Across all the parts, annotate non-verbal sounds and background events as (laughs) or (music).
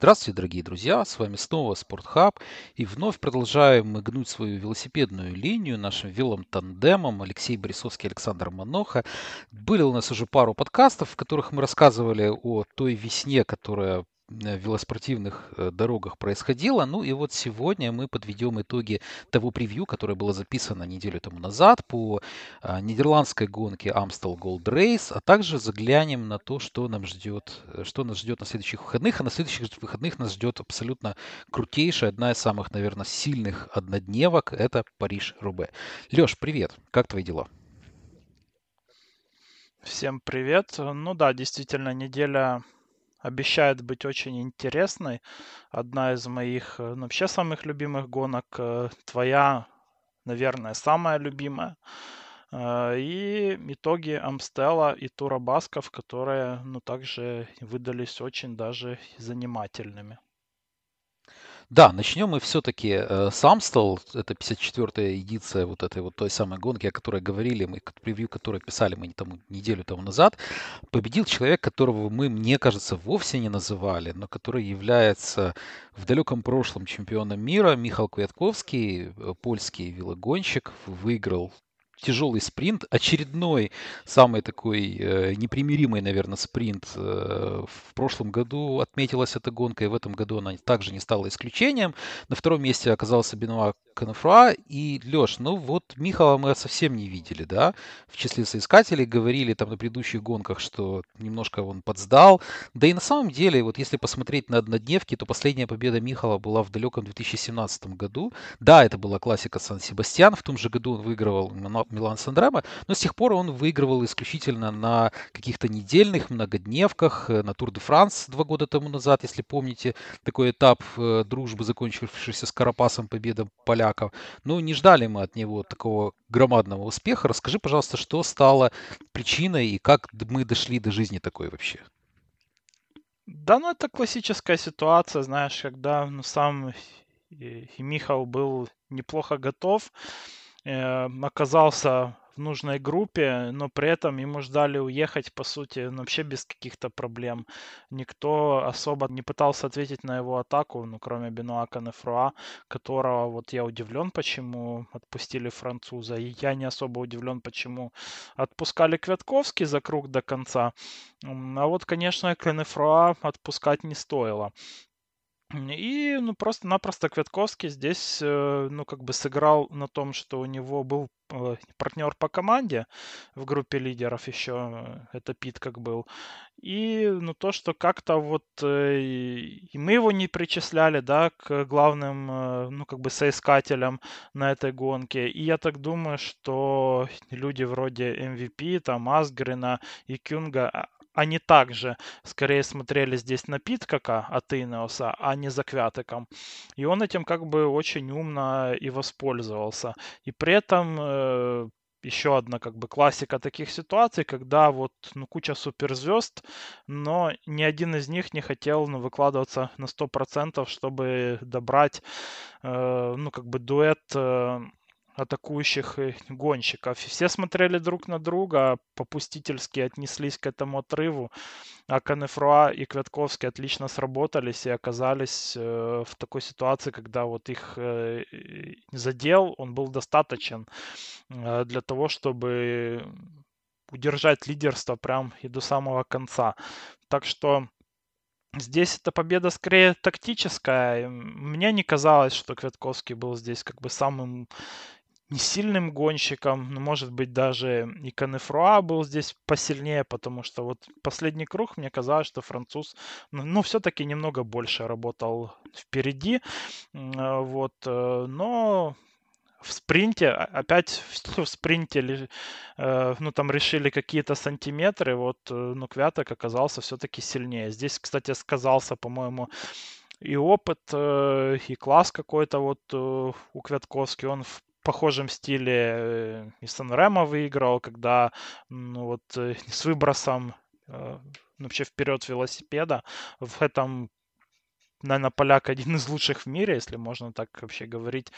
Здравствуйте, дорогие друзья! С вами снова Спортхаб. И вновь продолжаем мы гнуть свою велосипедную линию нашим велом тандемом Алексей Борисовский, Александр Маноха. Были у нас уже пару подкастов, в которых мы рассказывали о той весне, которая велоспортивных э, дорогах происходило. Ну и вот сегодня мы подведем итоги того превью, которое было записано неделю тому назад по а, нидерландской гонке Amstel Gold Race, а также заглянем на то, что нам ждет, э, что нас ждет на следующих выходных. А на следующих выходных нас ждет абсолютно крутейшая, одна из самых, наверное, сильных однодневок. Это Париж-Рубе. Леш, привет! Как твои дела? Всем привет. Ну да, действительно, неделя обещает быть очень интересной. Одна из моих, э, ну, вообще самых любимых гонок. Э, твоя, наверное, самая любимая. Э, и итоги Амстела и Тура Басков, которые, ну, также выдались очень даже занимательными. Да, начнем мы все-таки э, с Amstel. Это 54-я эдиция вот этой вот той самой гонки, о которой говорили, мы превью которой писали мы там, неделю тому назад. Победил человек, которого мы, мне кажется, вовсе не называли, но который является в далеком прошлом чемпионом мира. Михаил Квятковский, э, польский велогонщик, выиграл тяжелый спринт, очередной самый такой э, непримиримый, наверное, спринт. Э, в прошлом году отметилась эта гонка, и в этом году она также не стала исключением. На втором месте оказался Бенуа Канафруа. И, Леш, ну вот Михала мы совсем не видели, да, в числе соискателей. Говорили там на предыдущих гонках, что немножко он подсдал. Да и на самом деле, вот если посмотреть на однодневки, то последняя победа Михала была в далеком 2017 году. Да, это была классика Сан-Себастьян. В том же году он выигрывал Милан Сандрема, но с тех пор он выигрывал исключительно на каких-то недельных, многодневках, э, на Тур де Франс два года тому назад, если помните, такой этап э, дружбы, закончившийся с Карапасом победом поляков. Ну, не ждали мы от него такого громадного успеха. Расскажи, пожалуйста, что стало причиной и как мы дошли до жизни такой вообще? Да, ну это классическая ситуация, знаешь, когда ну, сам и Михал был неплохо готов, оказался в нужной группе, но при этом ему ждали уехать, по сути, ну, вообще без каких-то проблем. Никто особо не пытался ответить на его атаку, ну, кроме Бенуа Канефруа, которого вот я удивлен, почему отпустили француза, и я не особо удивлен, почему отпускали Квятковский за круг до конца. А вот, конечно, Канефруа отпускать не стоило. И, ну, просто-напросто Квятковский здесь, э, ну, как бы сыграл на том, что у него был э, партнер по команде в группе лидеров еще, это Пит как был. И, ну, то, что как-то вот э, и мы его не причисляли, да, к главным, ну, как бы соискателям на этой гонке. И я так думаю, что люди вроде MVP, там, Асгрина и Кюнга, а, они также скорее смотрели здесь на Питкака от Инеоса, а не за Квятеком. И он этим как бы очень умно и воспользовался. И при этом э, еще одна как бы классика таких ситуаций, когда вот ну, куча суперзвезд, но ни один из них не хотел ну, выкладываться на 100%, чтобы добрать э, ну как бы дуэт э, атакующих гонщиков. Все смотрели друг на друга, попустительски отнеслись к этому отрыву, а Канефруа и Квятковский отлично сработались и оказались э, в такой ситуации, когда вот их э, задел, он был достаточен э, для того, чтобы удержать лидерство прям и до самого конца. Так что Здесь эта победа скорее тактическая. Мне не казалось, что Квятковский был здесь как бы самым не сильным гонщиком, но может быть даже и Канефруа был здесь посильнее, потому что вот последний круг мне казалось, что француз, ну, ну все-таки немного больше работал впереди, а, вот, э, но в спринте, опять в спринте, э, ну, там решили какие-то сантиметры, вот, э, ну, Квяток оказался все-таки сильнее. Здесь, кстати, сказался, по-моему, и опыт, и класс какой-то вот у Квятковски. Он в похожем стиле э, и Сан-Ремо выиграл, когда ну, вот э, (laughs) с выбросом э, вообще вперед велосипеда в этом наверное, поляк один из лучших в мире, если можно так вообще говорить.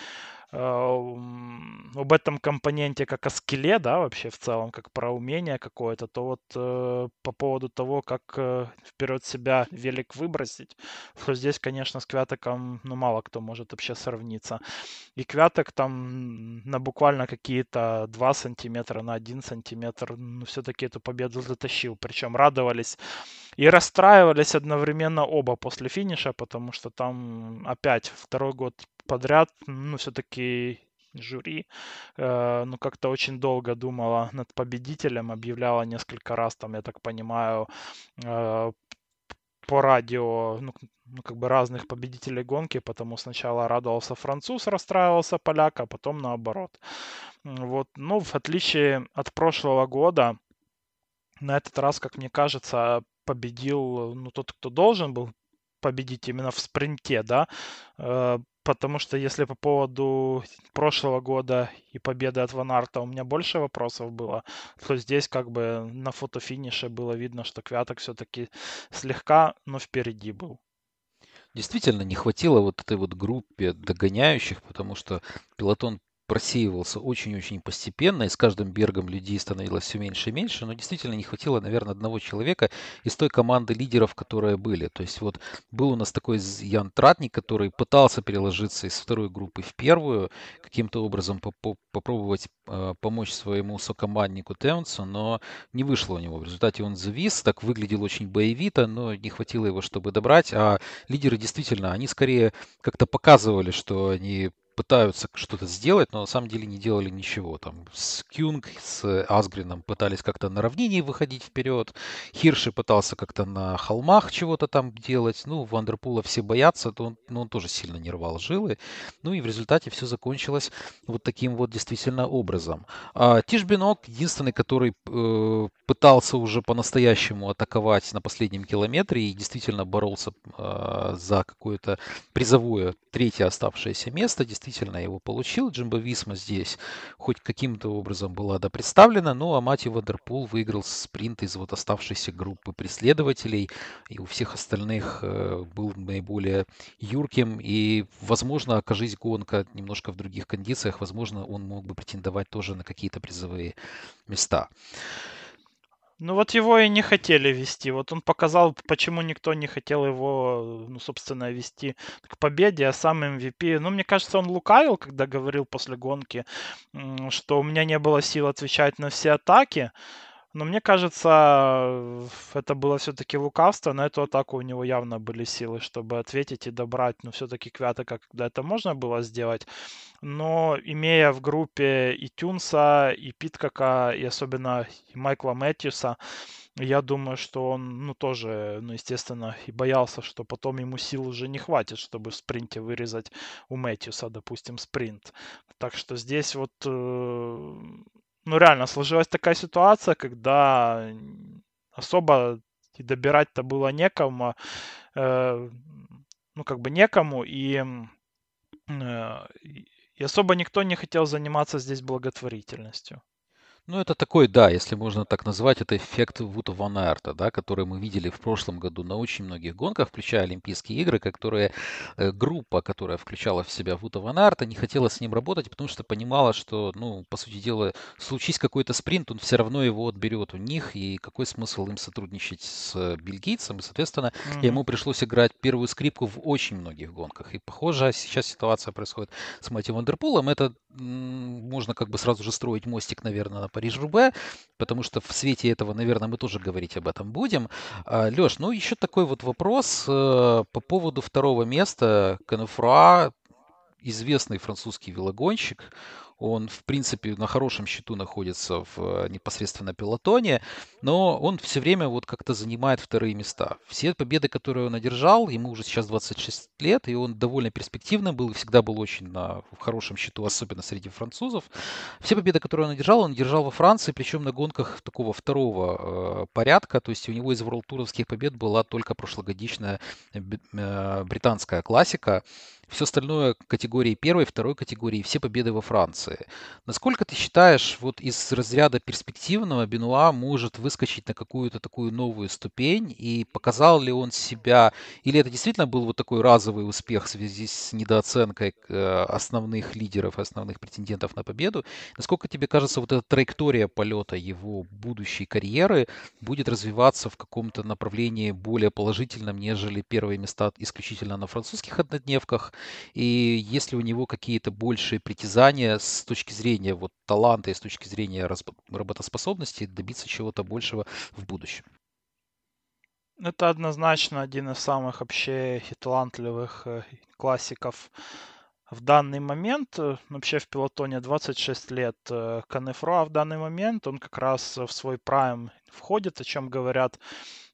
Об этом компоненте как о скилле, да, вообще в целом, как про умение какое-то, то вот э, по поводу того, как э, вперед себя велик выбросить, то здесь, конечно, с Квятоком, ну, мало кто может вообще сравниться. И Квяток там на буквально какие-то 2 сантиметра, на 1 сантиметр, ну, все-таки эту победу затащил. Причем радовались и расстраивались одновременно оба после финиша, потому что там опять второй год подряд, ну, все-таки жюри, э, ну, как-то очень долго думала над победителем, объявляла несколько раз, там, я так понимаю, э, по радио, ну, ну, как бы разных победителей гонки, потому сначала радовался француз, расстраивался поляк, а потом наоборот. Вот, ну, в отличие от прошлого года, на этот раз, как мне кажется, победил, ну, тот, кто должен был победить именно в спринте, да, э, потому что если по поводу прошлого года и победы от Ванарта у меня больше вопросов было, то здесь как бы на фотофинише было видно, что Квяток все-таки слегка, но впереди был. Действительно, не хватило вот этой вот группе догоняющих, потому что пилотон просеивался очень-очень постепенно, и с каждым бергом людей становилось все меньше и меньше, но действительно не хватило, наверное, одного человека из той команды лидеров, которые были. То есть вот был у нас такой Ян Тратник, который пытался переложиться из второй группы в первую, каким-то образом попробовать э, помочь своему сокоманднику Теунсу, но не вышло у него. В результате он завис, так выглядел очень боевито, но не хватило его, чтобы добрать. А лидеры действительно, они скорее как-то показывали, что они пытаются что-то сделать, но на самом деле не делали ничего. Там с Кюнг, с Асгрином пытались как-то на равнении выходить вперед. Хирши пытался как-то на холмах чего-то там делать. Ну, Вандерпула все боятся, то он, ну, он тоже сильно не рвал жилы. Ну и в результате все закончилось вот таким вот действительно образом. А Тиш Бенот единственный, который э, пытался уже по-настоящему атаковать на последнем километре и действительно боролся э, за какое-то призовое третье оставшееся место. Действительно его получил. Jumbo-Visma здесь хоть каким-то образом была да представлена, но а Вандерпул выиграл спринт из вот оставшейся группы преследователей. И у всех остальных э, был наиболее юрким. И, возможно, окажись гонка немножко в других кондициях, возможно, он мог бы претендовать тоже на какие-то призовые места. Ну вот его и не хотели вести. Вот он показал, почему никто не хотел его, ну, собственно, вести к победе, а сам MVP. Ну, мне кажется, он лукавил, когда говорил после гонки, что у меня не было сил отвечать на все атаки. Но мне кажется, это было все-таки лукавство. На эту атаку у него явно были силы, чтобы ответить и добрать. Но все-таки Квята, когда это можно было сделать. Но имея в группе и Тюнса, и Питкака, и особенно и Майкла Мэтьюса, я думаю, что он, ну, тоже, ну, естественно, и боялся, что потом ему сил уже не хватит, чтобы в спринте вырезать у Мэтьюса, допустим, спринт. Так что здесь вот э, ну реально сложилась такая ситуация, когда особо и добирать-то было некому, э, ну как бы некому, и, э, и особо никто не хотел заниматься здесь благотворительностью. Ну, это такой, да, если можно так назвать, это эффект Вута Ван Арта, да, который мы видели в прошлом году на очень многих гонках, включая Олимпийские игры, которые э, группа, которая включала в себя Вута Ван Арта, не хотела с ним работать, потому что понимала, что, ну, по сути дела, случись какой-то спринт, он все равно его отберет у них, и какой смысл им сотрудничать с бельгийцем, и, соответственно, mm-hmm. ему пришлось играть первую скрипку в очень многих гонках. И, похоже, сейчас ситуация происходит с Мэтью Вандерпулом. Это можно как бы сразу же строить мостик, наверное, на Париж-Рубе, потому что в свете этого, наверное, мы тоже говорить об этом будем. А, Леш, ну еще такой вот вопрос э, по поводу второго места. Канефруа, известный французский велогонщик, он, в принципе, на хорошем счету находится в э, непосредственно пилотоне, но он все время вот как-то занимает вторые места. Все победы, которые он одержал, ему уже сейчас 26 лет, и он довольно перспективным был, и всегда был очень на в хорошем счету, особенно среди французов. Все победы, которые он одержал, он одержал во Франции, причем на гонках такого второго э, порядка, то есть у него из ворлтуровских побед была только прошлогодичная э, британская классика, все остальное категории первой, второй категории, все победы во Франции. Насколько ты считаешь, вот из разряда перспективного Бенуа может выскочить на какую-то такую новую ступень, и показал ли он себя, или это действительно был вот такой разовый успех в связи с недооценкой э, основных лидеров, основных претендентов на победу? Насколько тебе кажется, вот эта траектория полета его будущей карьеры будет развиваться в каком-то направлении более положительном, нежели первые места исключительно на французских однодневках? И есть ли у него какие-то большие притязания с точки зрения вот таланта и с точки зрения работоспособности добиться чего-то большего в будущем? Это однозначно один из самых вообще талантливых э, классиков в данный момент. Э, вообще в пилотоне 26 лет э, Канефро, в данный момент он как раз в свой прайм входит, о чем говорят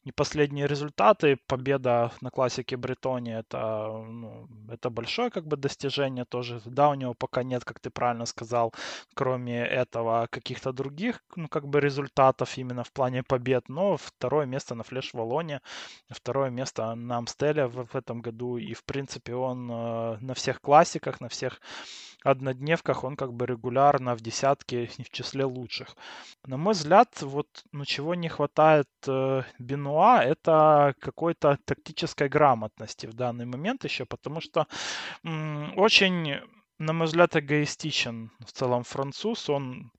и последние результаты. Победа на классике Бретония это, ну, это большое как бы достижение тоже. Да, у него пока нет, как ты правильно сказал, кроме этого каких-то других, ну, как бы результатов именно в плане побед. Но второе место на Флеш Валоне, второе место на Амстеле в, в этом году. И, в принципе, он э, на всех классиках, на всех однодневках он как бы регулярно в десятке в числе лучших. На мой взгляд, вот ну, чего не хватает э, Бенуа, это какой-то тактической грамотности в данный момент еще, потому что м, очень, на мой взгляд, эгоистичен в целом француз. Он,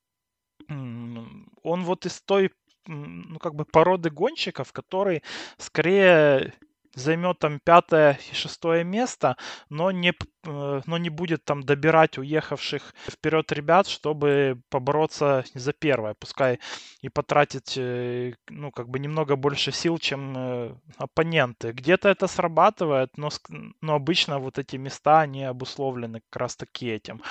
м, он вот из той ну, как бы породы гонщиков, который скорее займет там пятое и шестое место, но не, э, но не будет там добирать уехавших вперед ребят, чтобы побороться за первое. Пускай и потратить, э, ну, как бы немного больше сил, чем э, оппоненты. Где-то это срабатывает, но, но обычно вот эти места, они обусловлены как раз таки этим.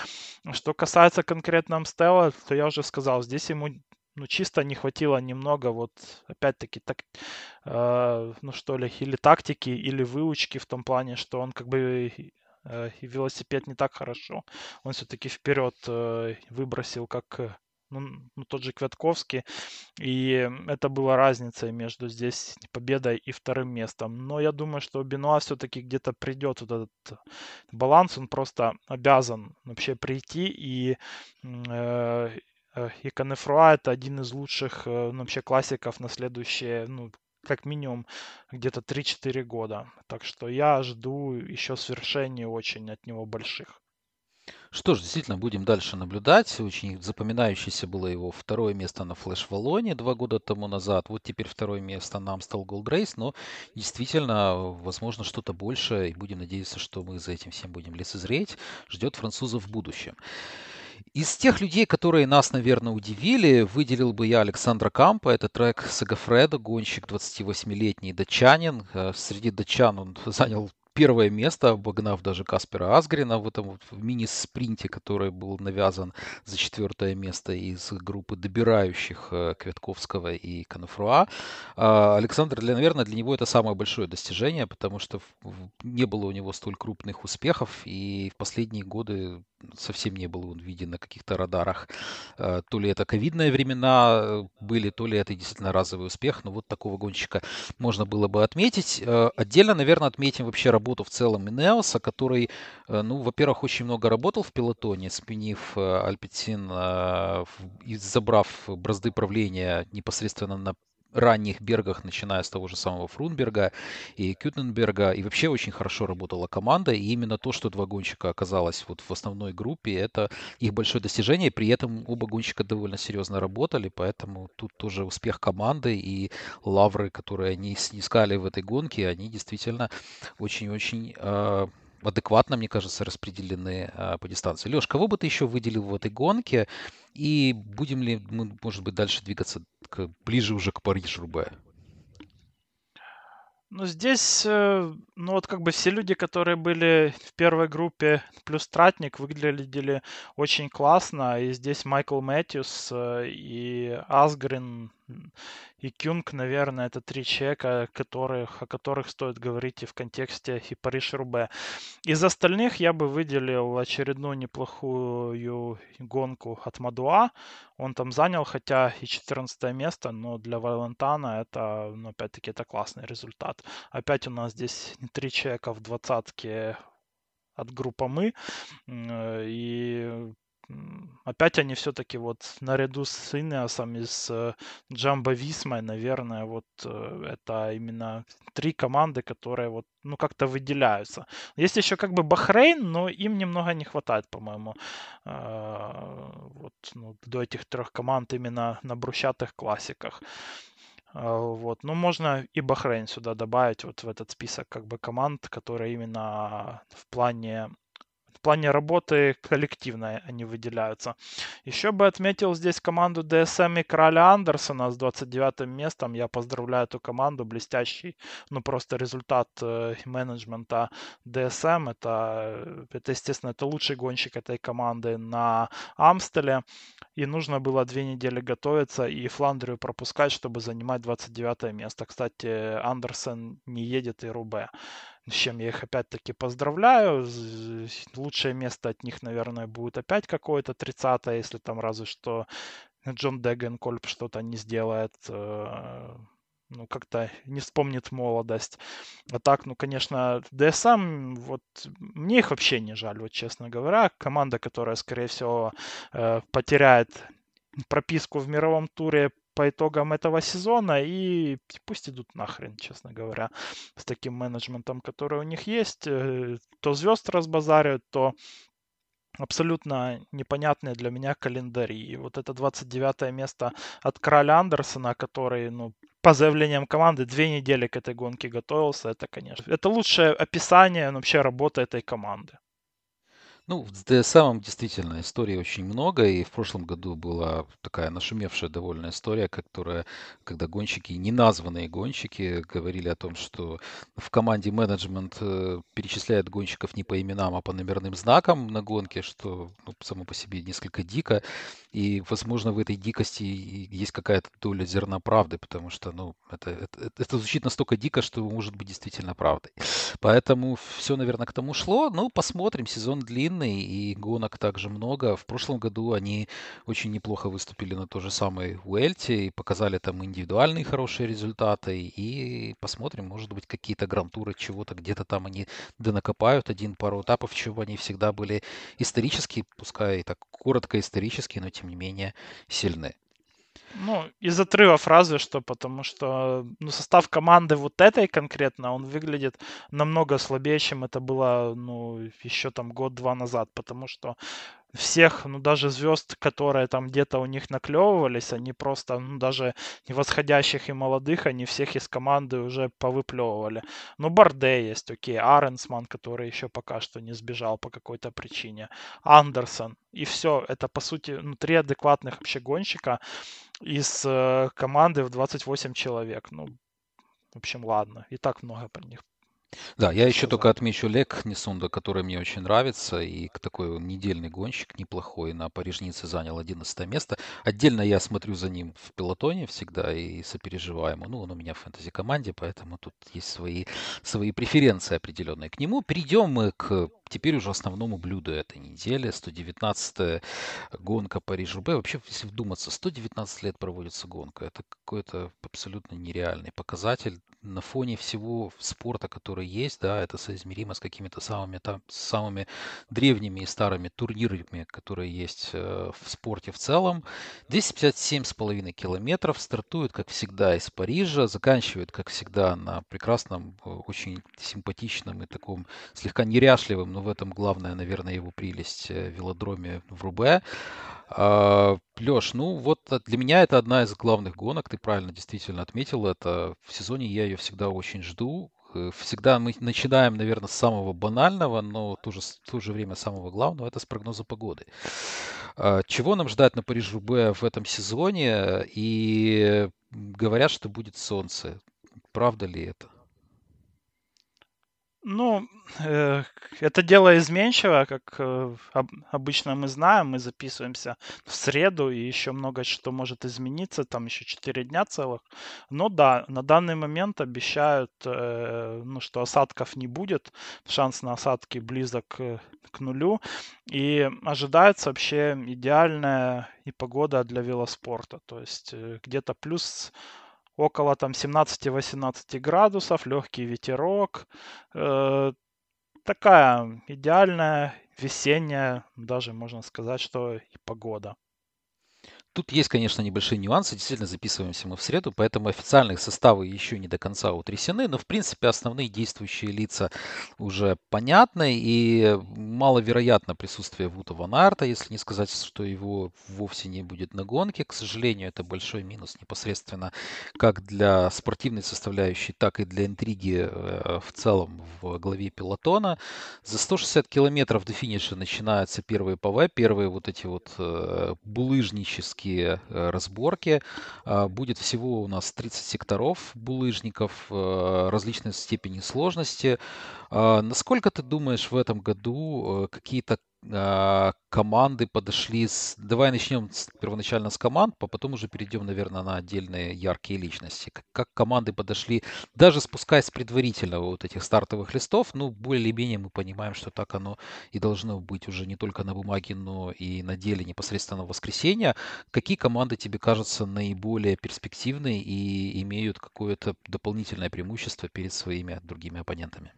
Что касается конкретно Амстела, то я уже сказал, здесь ему ну, чисто не хватило немного, вот, опять-таки, так, э, ну, что ли, или тактики, или выучки в том плане, что он как бы э, велосипед не так хорошо. Он все-таки вперед э, выбросил, как э, ну, ну, тот же Квятковский. И это была разница между здесь победой и вторым местом. Но я думаю, что Бенуа все-таки где-то придет вот этот баланс. Он просто обязан вообще прийти и э, Э, и Канефруа это один из лучших э, ну, вообще классиков на следующие, ну, как минимум где-то 3-4 года. Так что я жду еще свершений очень от него больших. Что ж, действительно, будем дальше наблюдать. Очень запоминающееся было его второе место на Флэш Валоне два года тому назад. Вот теперь второе место на Amstel Gold Race. Но действительно, возможно, что-то большее. И будем надеяться, что мы за этим всем будем лицезреть. Ждет французов в будущем. Из тех людей, которые нас, наверное, удивили, выделил бы я Александра Кампа. Это трек Сагафреда, гонщик 28-летний датчанин. Э, среди датчан он (laughs) занял первое место, обогнав даже Каспера Асгрина в этом вот мини-спринте, который был навязан за четвертое место из группы добирающих э, Квятковского и Канафруа. А, Александр, для, наверное, для него это самое большое достижение, потому что не было у него столь крупных успехов, и в последние годы совсем не был он виден на каких-то радарах. А, то ли это ковидные времена э, были, то ли это действительно разовый успех, но вот такого гонщика можно было бы отметить. Э, отдельно, наверное, отметим вообще работу работу в целом Инеоса, который, э, ну, во-первых, очень много работал в пилотоне, сменив э, Альпетин э, и забрав бразды правления непосредственно на ранних бергах, начиная с того же самого Фрунберга и Кютенберга. И вообще очень хорошо работала команда. И именно то, что два гонщика оказалось вот в основной группе, это их большое достижение. При этом оба гонщика довольно серьезно работали, поэтому тут тоже успех команды и лавры, которые они снискали в этой гонке, они действительно очень-очень э, адекватно, мне кажется, распределены а, по дистанции. Леш, кого бы ты еще выделил в этой гонке? И будем ли мы, может быть, дальше двигаться к, ближе уже к Париж-Рубе? Ну, здесь, э, ну, вот как бы все люди, которые были в первой группе, плюс Тратник, выглядели очень классно. И здесь Майкл Мэтьюс э, и Асгрин и Кюнг, наверное, это три человека, которых, о которых стоит говорить и в контексте и Париж-Рубе. Из остальных я бы выделил очередную неплохую гонку от Мадуа. Он там занял, хотя и 14 место, но для Валентана это, ну, опять-таки, это классный результат. Опять у нас здесь три человека в двадцатке от группы э, И опять они все-таки вот наряду с Инеосом и с Джамбо Висмой, наверное, вот э, это именно три команды, которые вот, ну, как-то выделяются. Есть еще как бы Бахрейн, но им немного не хватает, по-моему, а, вот ну, до этих трех команд именно на брусчатых классиках. А, вот. Ну, можно и Бахрейн сюда добавить вот в этот список как бы команд, которые именно в плане плане работы коллективной они выделяются. Еще бы отметил здесь команду DSM и Краля Андерсона с 29 местом. Я поздравляю эту команду, блестящий, ну просто результат э, менеджмента DSM. Это, это, естественно, это лучший гонщик этой команды на Амстеле. И нужно было две недели готовиться и Фландрию пропускать, чтобы занимать 29 место. Кстати, Андерсон не едет и Рубе с чем я их опять-таки поздравляю. Лучшее место от них, наверное, будет опять какое-то 30 если там разве что Джон Дегенкольп что-то не сделает э, ну, как-то не вспомнит молодость. А так, ну, конечно, DSM, вот, мне их вообще не жаль, вот, честно говоря. Команда, которая, скорее всего, э, потеряет прописку в мировом туре по итогам этого сезона и пусть идут нахрен, честно говоря, с таким менеджментом, который у них есть. Э, то звезд разбазаривают, то абсолютно непонятные для меня календари. И вот это 29 место от Краля Андерсона, который, ну, по заявлениям команды, две недели к этой гонке готовился, это, конечно, это лучшее описание вообще работы этой команды. Ну, с DSM действительно истории очень много, и в прошлом году была такая нашумевшая довольно история, которая, когда гонщики, неназванные гонщики, говорили о том, что в команде менеджмент э, перечисляет гонщиков не по именам, а по номерным знакам на гонке, что ну, само по себе несколько дико, и, возможно, в этой дикости есть какая-то доля зерна правды, потому что, ну, это, это, это звучит настолько дико, что может быть действительно правдой. Поэтому все, наверное, к тому шло. Ну, посмотрим, сезон длинный, и гонок также много. В прошлом году они очень неплохо выступили на той же самой Уэльте и показали там индивидуальные хорошие результаты. И посмотрим, может быть, какие-то грантуры чего-то где-то там они донакопают один-пару этапов, чего они всегда были исторически, пускай так коротко исторически, но тем не менее сильны. Ну, из отрыва фразы, что потому что ну, состав команды вот этой конкретно, он выглядит намного слабее, чем это было ну, еще там год-два назад, потому что всех, ну, даже звезд, которые там где-то у них наклевывались, они просто, ну, даже не восходящих и молодых, они всех из команды уже повыплевывали. Ну, Барде есть, окей, Аренсман, который еще пока что не сбежал по какой-то причине, Андерсон, и все. Это, по сути, ну, три адекватных вообще гонщика из э, команды в 28 человек. Ну, в общем, ладно, и так много про них да, я еще только отмечу Лек Несунда, который мне очень нравится, и такой недельный гонщик неплохой, на Парижнице занял 11 место. Отдельно я смотрю за ним в пилотоне всегда и сопереживаю ему. Ну, он у меня в фэнтези-команде, поэтому тут есть свои, свои преференции определенные к нему. Перейдем мы к теперь уже основному блюду этой недели. 119-я гонка Париж-Roubaix. Вообще, если вдуматься, 119 лет проводится гонка. Это какой-то абсолютно нереальный показатель на фоне всего спорта, который есть, да, это соизмеримо с какими-то самыми, там, самыми древними и старыми турнирами, которые есть э, в спорте в целом. 257,5 километров, стартует, как всегда, из Парижа, заканчивает, как всегда, на прекрасном, э, очень симпатичном и таком слегка неряшливом, но в этом главная, наверное, его прелесть, э, велодроме в Рубе. А, Леш, ну вот для меня это одна из главных гонок, ты правильно действительно отметил это. В сезоне я ее всегда очень жду. Э, всегда мы начинаем, наверное, с самого банального, но тоже, в то же время самого главного, это с прогноза погоды. А, чего нам ждать на Париж-Рубе в этом сезоне? И говорят, что будет солнце. Правда ли это? Ну, э, это дело изменчиво, как э, об, обычно мы знаем, мы записываемся в среду, и еще много что может измениться, там еще 4 дня целых. Но да, на данный момент обещают, э, ну, что осадков не будет, шанс на осадки близок к, нулю, и ожидается вообще идеальная и погода для велоспорта, то есть где-то плюс около там 17-18 градусов, легкий ветерок. Э, такая идеальная весенняя, даже можно сказать, что и погода. Тут есть, конечно, небольшие нюансы. Действительно, записываемся мы в среду, поэтому официальные составы еще не до конца утрясены. Но, в принципе, основные действующие лица уже понятны. И маловероятно присутствие Вута Ван Арта, если не сказать, что его вовсе не будет на гонке. К сожалению, это большой минус непосредственно как для спортивной составляющей, так и для интриги э, в целом в главе пилотона. За 160 километров до финиша начинаются первые ПВ, первые вот эти вот э, булыжнические технические э, разборки. А, будет всего у нас 30 секторов булыжников э, различной степени сложности. А, насколько ты думаешь в этом году э, какие-то команды подошли с... Давай начнем с, первоначально с команд, а потом уже перейдем, наверное, на отдельные яркие личности. Как, команды подошли, даже спускаясь предварительно вот этих стартовых листов, ну, более-менее мы понимаем, что так оно и должно быть уже не только на бумаге, но и на деле непосредственно в воскресенье. Какие команды тебе кажутся наиболее перспективные и имеют какое-то дополнительное преимущество перед своими другими оппонентами?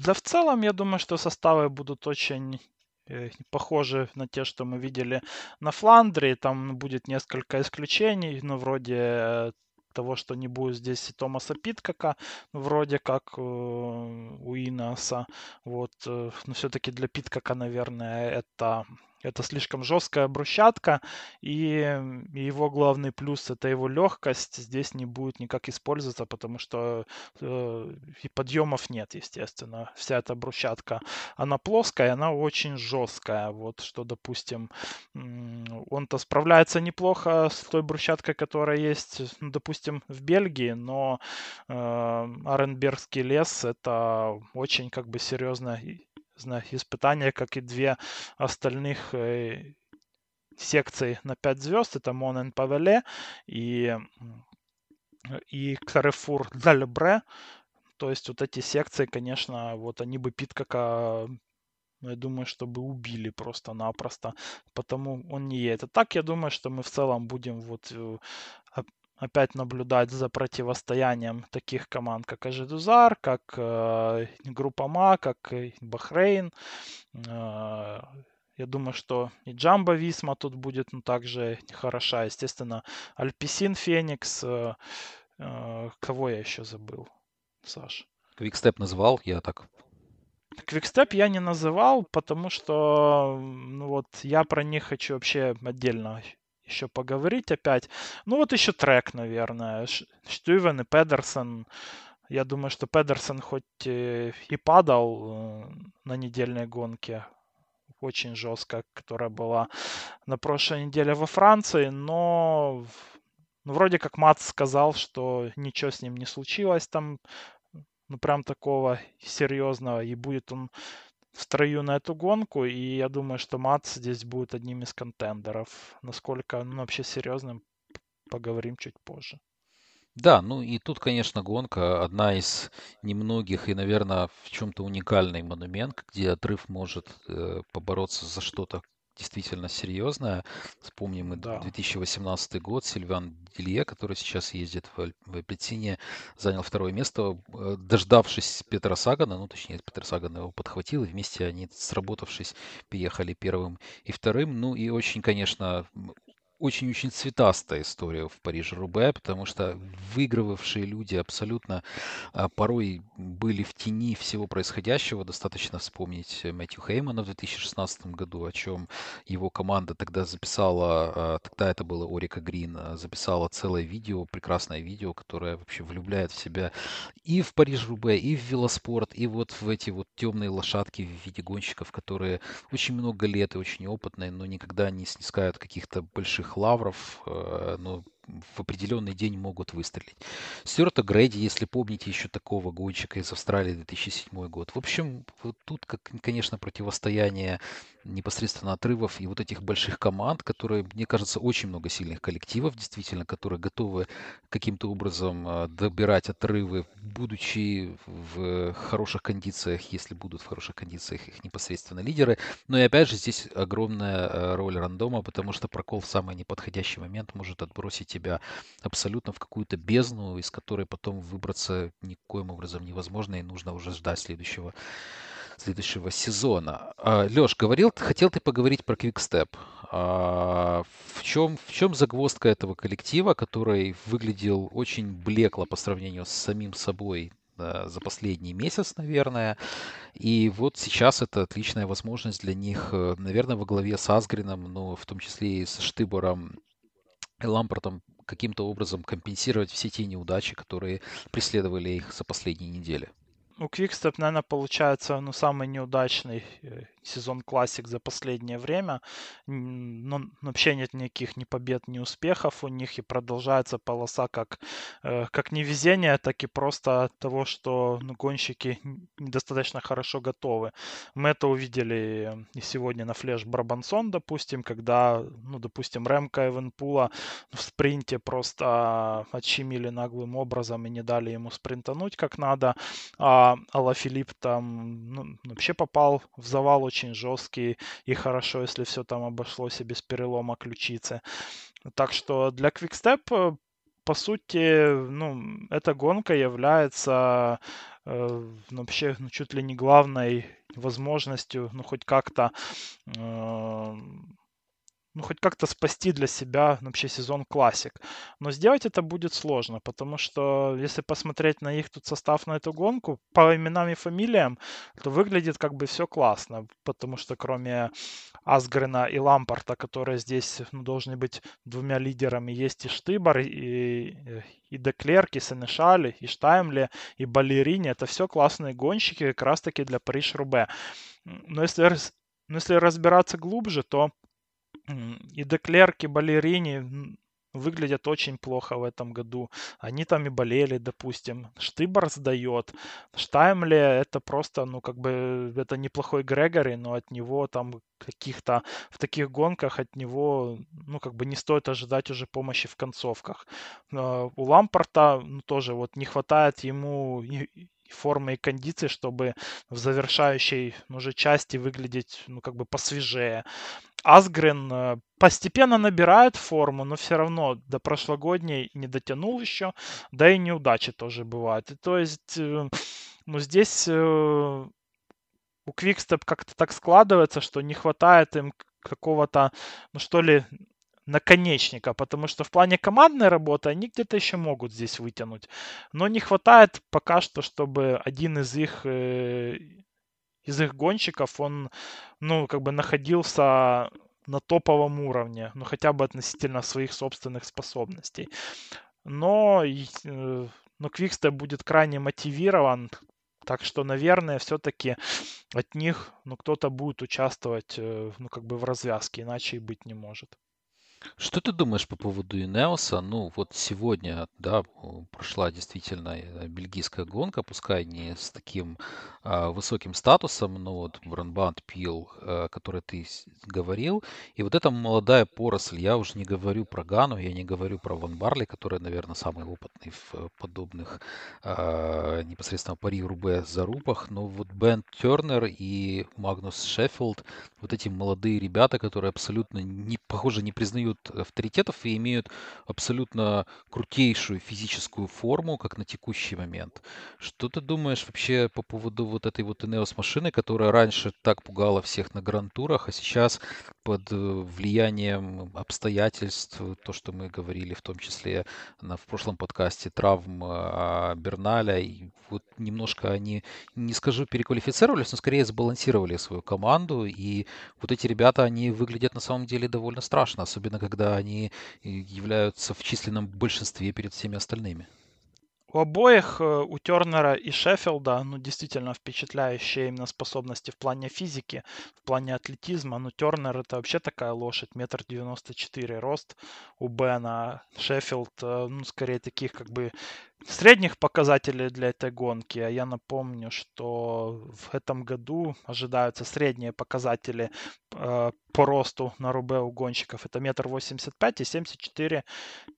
Да, в целом, я думаю, что составы будут очень э, похожи на те, что мы видели на Фландрии. Там будет несколько исключений, ну, вроде э, того, что не будет здесь и Томаса Питкака, вроде как э, у Инаса. Вот, но все-таки для Питкака, наверное, это это слишком жесткая брусчатка, и его главный плюс это его легкость. Здесь не будет никак использоваться, потому что э, и подъемов нет, естественно. Вся эта брусчатка, она плоская, она очень жесткая. Вот что, допустим, он-то справляется неплохо с той брусчаткой, которая есть, ну, допустим, в Бельгии, но э, Аренбергский лес это очень как бы серьезно знаю, испытания, как и две остальных э, секции на 5 звезд. Это Монен Павеле и, и Карефур Дальбре. То есть вот эти секции, конечно, вот они бы Питкака ну, я думаю, чтобы убили просто-напросто, потому он не едет. А так, я думаю, что мы в целом будем вот э, опять наблюдать за противостоянием таких команд, как Ажидузар, как э, группа МА, как Бахрейн. Э, я думаю, что и Джамба Висма тут будет ну, также хороша. Естественно, Альписин Феникс. Э, э, кого я еще забыл, Саш? Квикстеп назвал, я так Квикстеп я не называл, потому что ну вот я про них хочу вообще отдельно еще поговорить опять. Ну вот еще трек, наверное. Штювен и Педерсон. Я думаю, что Педерсон хоть и падал э, на недельной гонке, очень жестко, которая была на прошлой неделе во Франции, но ну, вроде как Мат сказал, что ничего с ним не случилось там, ну прям такого серьезного, и будет он в строю на эту гонку, и я думаю, что Мац здесь будет одним из контендеров. Насколько ну, вообще серьезным, поговорим чуть позже. Да, ну и тут, конечно, гонка одна из немногих и, наверное, в чем-то уникальный монумент, где отрыв может э, побороться за что-то действительно серьезная. Вспомним мы да. 2018 год. Сильван Дилье, который сейчас ездит в, в Апельсине, занял второе место, э, дождавшись Петра Сагана, ну, точнее, Петр Саган его подхватил, и вместе они, сработавшись, переехали первым и вторым. Ну, и очень, конечно, очень-очень цветастая история в Париже-Рубе, потому что выигрывавшие люди абсолютно а, порой были в тени всего происходящего. Достаточно вспомнить Мэтью Хеймана в 2016 году, о чем его команда тогда записала, а, тогда это было Орика Грин, а, записала целое видео, прекрасное видео, которое вообще влюбляет в себя и в Париж-Рубе, и в велоспорт, и вот в эти вот темные лошадки в виде гонщиков, которые очень много лет и очень опытные, но никогда не снискают каких-то больших лавров, э, ну, в определенный день могут выстрелить. Стюарта Грейди, если помните еще такого гонщика из Австралии 2007 год. В общем, вот тут, как, конечно, противостояние непосредственно отрывов и вот этих больших команд, которые, мне кажется, очень много сильных коллективов, действительно, которые готовы каким-то образом э, добирать отрывы, будучи в хороших кондициях, если будут в хороших кондициях их непосредственно лидеры. Но и опять же здесь огромная э, роль рандома, потому что прокол в самый неподходящий момент может отбросить тебя абсолютно в какую-то бездну, из которой потом выбраться никоим образом невозможно, и нужно уже ждать следующего следующего сезона. А, Леш, говорил, хотел ты поговорить про Quickstep. А, в чем, в чем загвоздка этого коллектива, который выглядел очень блекло по сравнению с самим собой за последний месяц, наверное. И вот сейчас это отличная возможность для них, э, наверное, во главе с Асгрином, но в том числе и с Штыбором Лампортом каким-то образом компенсировать все те неудачи, которые преследовали их за последние недели? У Quickstep, наверное, получается ну, самый неудачный э, сезон классик за последнее время. Но вообще нет никаких ни побед, ни успехов у них. И продолжается полоса как, э, как невезение, так и просто от того, что ну, гонщики недостаточно хорошо готовы. Мы это увидели и сегодня на флеш Брабансон, допустим, когда, ну, допустим, Ремка Эвенпула в спринте просто отщемили наглым образом и не дали ему спринтануть как надо. А Алла Филипп там ну, вообще попал в завал очень жесткий, и хорошо, если все там обошлось и без перелома ключицы. Так что для Quickstep, э, по сути, ну, эта гонка является э, вообще ну, чуть ли не главной возможностью, ну, хоть как-то э, ну, хоть как-то спасти для себя вообще сезон классик. Но сделать это будет сложно, потому что если посмотреть на их тут состав на эту гонку, по именам и фамилиям, то выглядит как бы все классно, потому что кроме Асгрена и Лампорта, которые здесь ну, должны быть двумя лидерами, есть и Штыбор, и, и Деклерк, и Сенешаль, и Штаймле, и Балерини. Это все классные гонщики как раз-таки для Париж-Рубе. Но если, но если разбираться глубже, то и Деклерк, и Балерини выглядят очень плохо в этом году. Они там и болели, допустим. Штыбор сдает. Штаймле это просто, ну, как бы, это неплохой Грегори, но от него там каких-то в таких гонках от него, ну, как бы не стоит ожидать уже помощи в концовках. У Лампорта ну, тоже вот не хватает ему формы и кондиции, чтобы в завершающей ну, уже части выглядеть, ну, как бы посвежее. Асгрен э, постепенно набирает форму, но все равно до прошлогодней не дотянул еще, да и неудачи тоже бывают. И то есть, э, ну, здесь э, у Quickstep как-то так складывается, что не хватает им какого-то, ну что ли, наконечника, потому что в плане командной работы они где-то еще могут здесь вытянуть. Но не хватает пока что, чтобы один из их э, из их гонщиков, он, ну, как бы находился на топовом уровне, ну, хотя бы относительно своих собственных способностей. Но, э, но Квикстеп будет крайне мотивирован, так что, наверное, все-таки от них, ну, кто-то будет участвовать, э, ну, как бы в развязке, иначе и быть не может. Что ты думаешь по поводу Инеоса? Ну, вот сегодня, да, прошла действительно э, бельгийская гонка, пускай не с таким а, высоким статусом, но вот Бранбанд Пил, а, который ты говорил, и вот эта молодая поросль, я уже не говорю про Гану, я не говорю про Ван Барли, который, наверное, самый опытный в э, подобных а, непосредственно пари Рубе зарубах, но вот Бен Тернер и Магнус Шеффилд, вот эти молодые ребята, которые абсолютно, не, похоже, не признают имеют авторитетов и имеют абсолютно крутейшую физическую форму, как на текущий момент. Что ты думаешь вообще по поводу вот этой вот Ineos машины, которая раньше так пугала всех на грантурах, а сейчас под э, влиянием обстоятельств, то, что мы говорили в том числе на, в прошлом подкасте, травм а, Берналя, и вот немножко они, не скажу переквалифицировались, но скорее сбалансировали свою команду, и вот эти ребята, они выглядят на самом деле довольно страшно, особенно когда они являются в численном большинстве перед всеми остальными. У обоих, э, у Тернера и Шеффилда, ну, действительно впечатляющие именно способности в плане физики, в плане атлетизма. Ну, Тернер это вообще такая лошадь, метр девяносто четыре рост у Бена. Шеффилд, э, ну, скорее таких как бы средних показателей для этой гонки. А я напомню, что в этом году ожидаются средние показатели э, по росту на рубе у гонщиков. Это метр восемьдесят пять и 74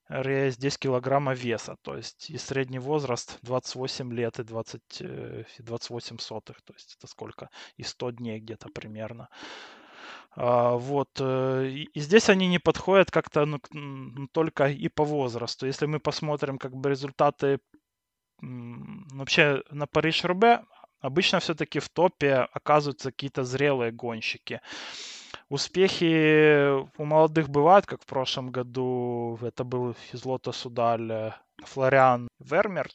здесь килограмма веса. То есть и средний возраст 28 лет и 20, 28 э, сотых. То есть это сколько? И 100 дней где-то примерно. А, вот. Э, и здесь они не подходят как-то ну, только и по возрасту. Если мы посмотрим как бы результаты вообще на Париж-Рубе, обычно все-таки в топе оказываются какие-то зрелые гонщики. Успехи у молодых бывают, как в прошлом году. Это был из Лота Судаль Флориан Вермер,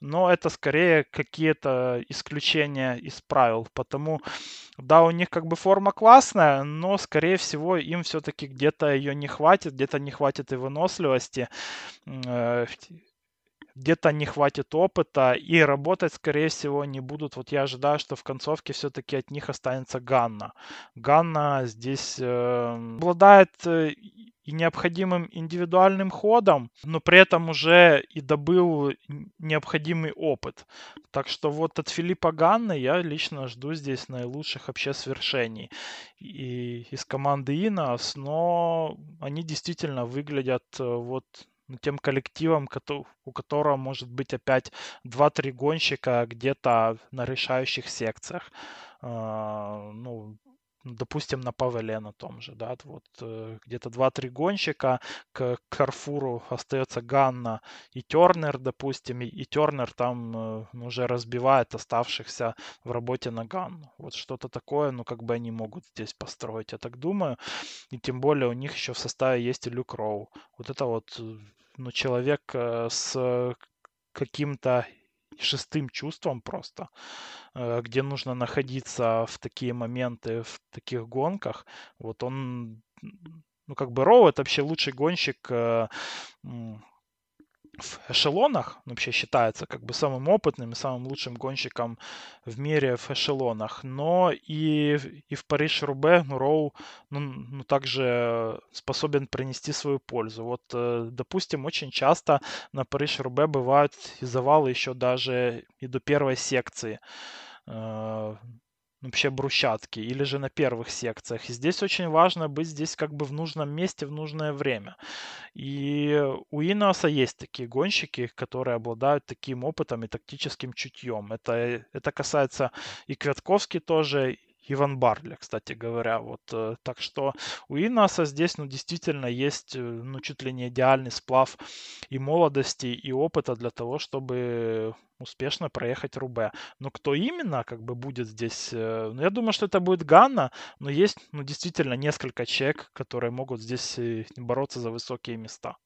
но это скорее какие-то исключения из правил. Потому, да, у них как бы форма классная, но, скорее всего, им все-таки где-то ее не хватит, где-то не хватит и выносливости э, где-то не хватит опыта, и работать, скорее всего, не будут. Вот я ожидаю, что в концовке все-таки от них останется Ганна. Ганна здесь э, обладает и необходимым индивидуальным ходом, но при этом уже и добыл необходимый опыт. Так что вот от Филиппа Ганны я лично жду здесь наилучших вообще свершений и из команды Инос, но они действительно выглядят э, вот тем коллективом, у которого может быть опять 2-3 гонщика где-то на решающих секциях. А, ну, допустим, на Павеле на том же, да, вот э, где-то 2-3 гонщика, к Карфуру остается Ганна и Тернер, допустим, и, и Тернер там э, уже разбивает оставшихся в работе на Ганну. Вот что-то такое, ну, как бы они могут здесь построить, я так думаю. И тем более у них еще в составе есть и Люк Роу. Вот это вот, э, ну, человек с каким-то шестым чувством просто, э, где нужно находиться в такие моменты, в таких гонках. Вот он, ну как бы Роу это вообще лучший гонщик э, в эшелонах, он вообще считается как бы самым опытным и самым лучшим гонщиком в мире в эшелонах, но и, и в Париж-Рубе ну, Роу ну, ну, также способен принести свою пользу. Вот, э, допустим, очень часто на Париж-Рубе бывают и завалы еще даже и до первой секции. Э, вообще брусчатки или же на первых секциях. И здесь очень важно быть здесь как бы в нужном месте в нужное время. И у Иноса есть такие гонщики, которые обладают таким опытом и тактическим чутьем. Это, это касается и Квятковский тоже, Иван Барле, кстати говоря. Вот, э, так что у Инаса здесь ну, действительно есть э, ну, чуть ли не идеальный сплав и молодости, и опыта для того, чтобы успешно проехать Рубе. Но кто именно как бы будет здесь? Э, ну, я думаю, что это будет Ганна, но есть ну, действительно несколько человек, которые могут здесь бороться за высокие места.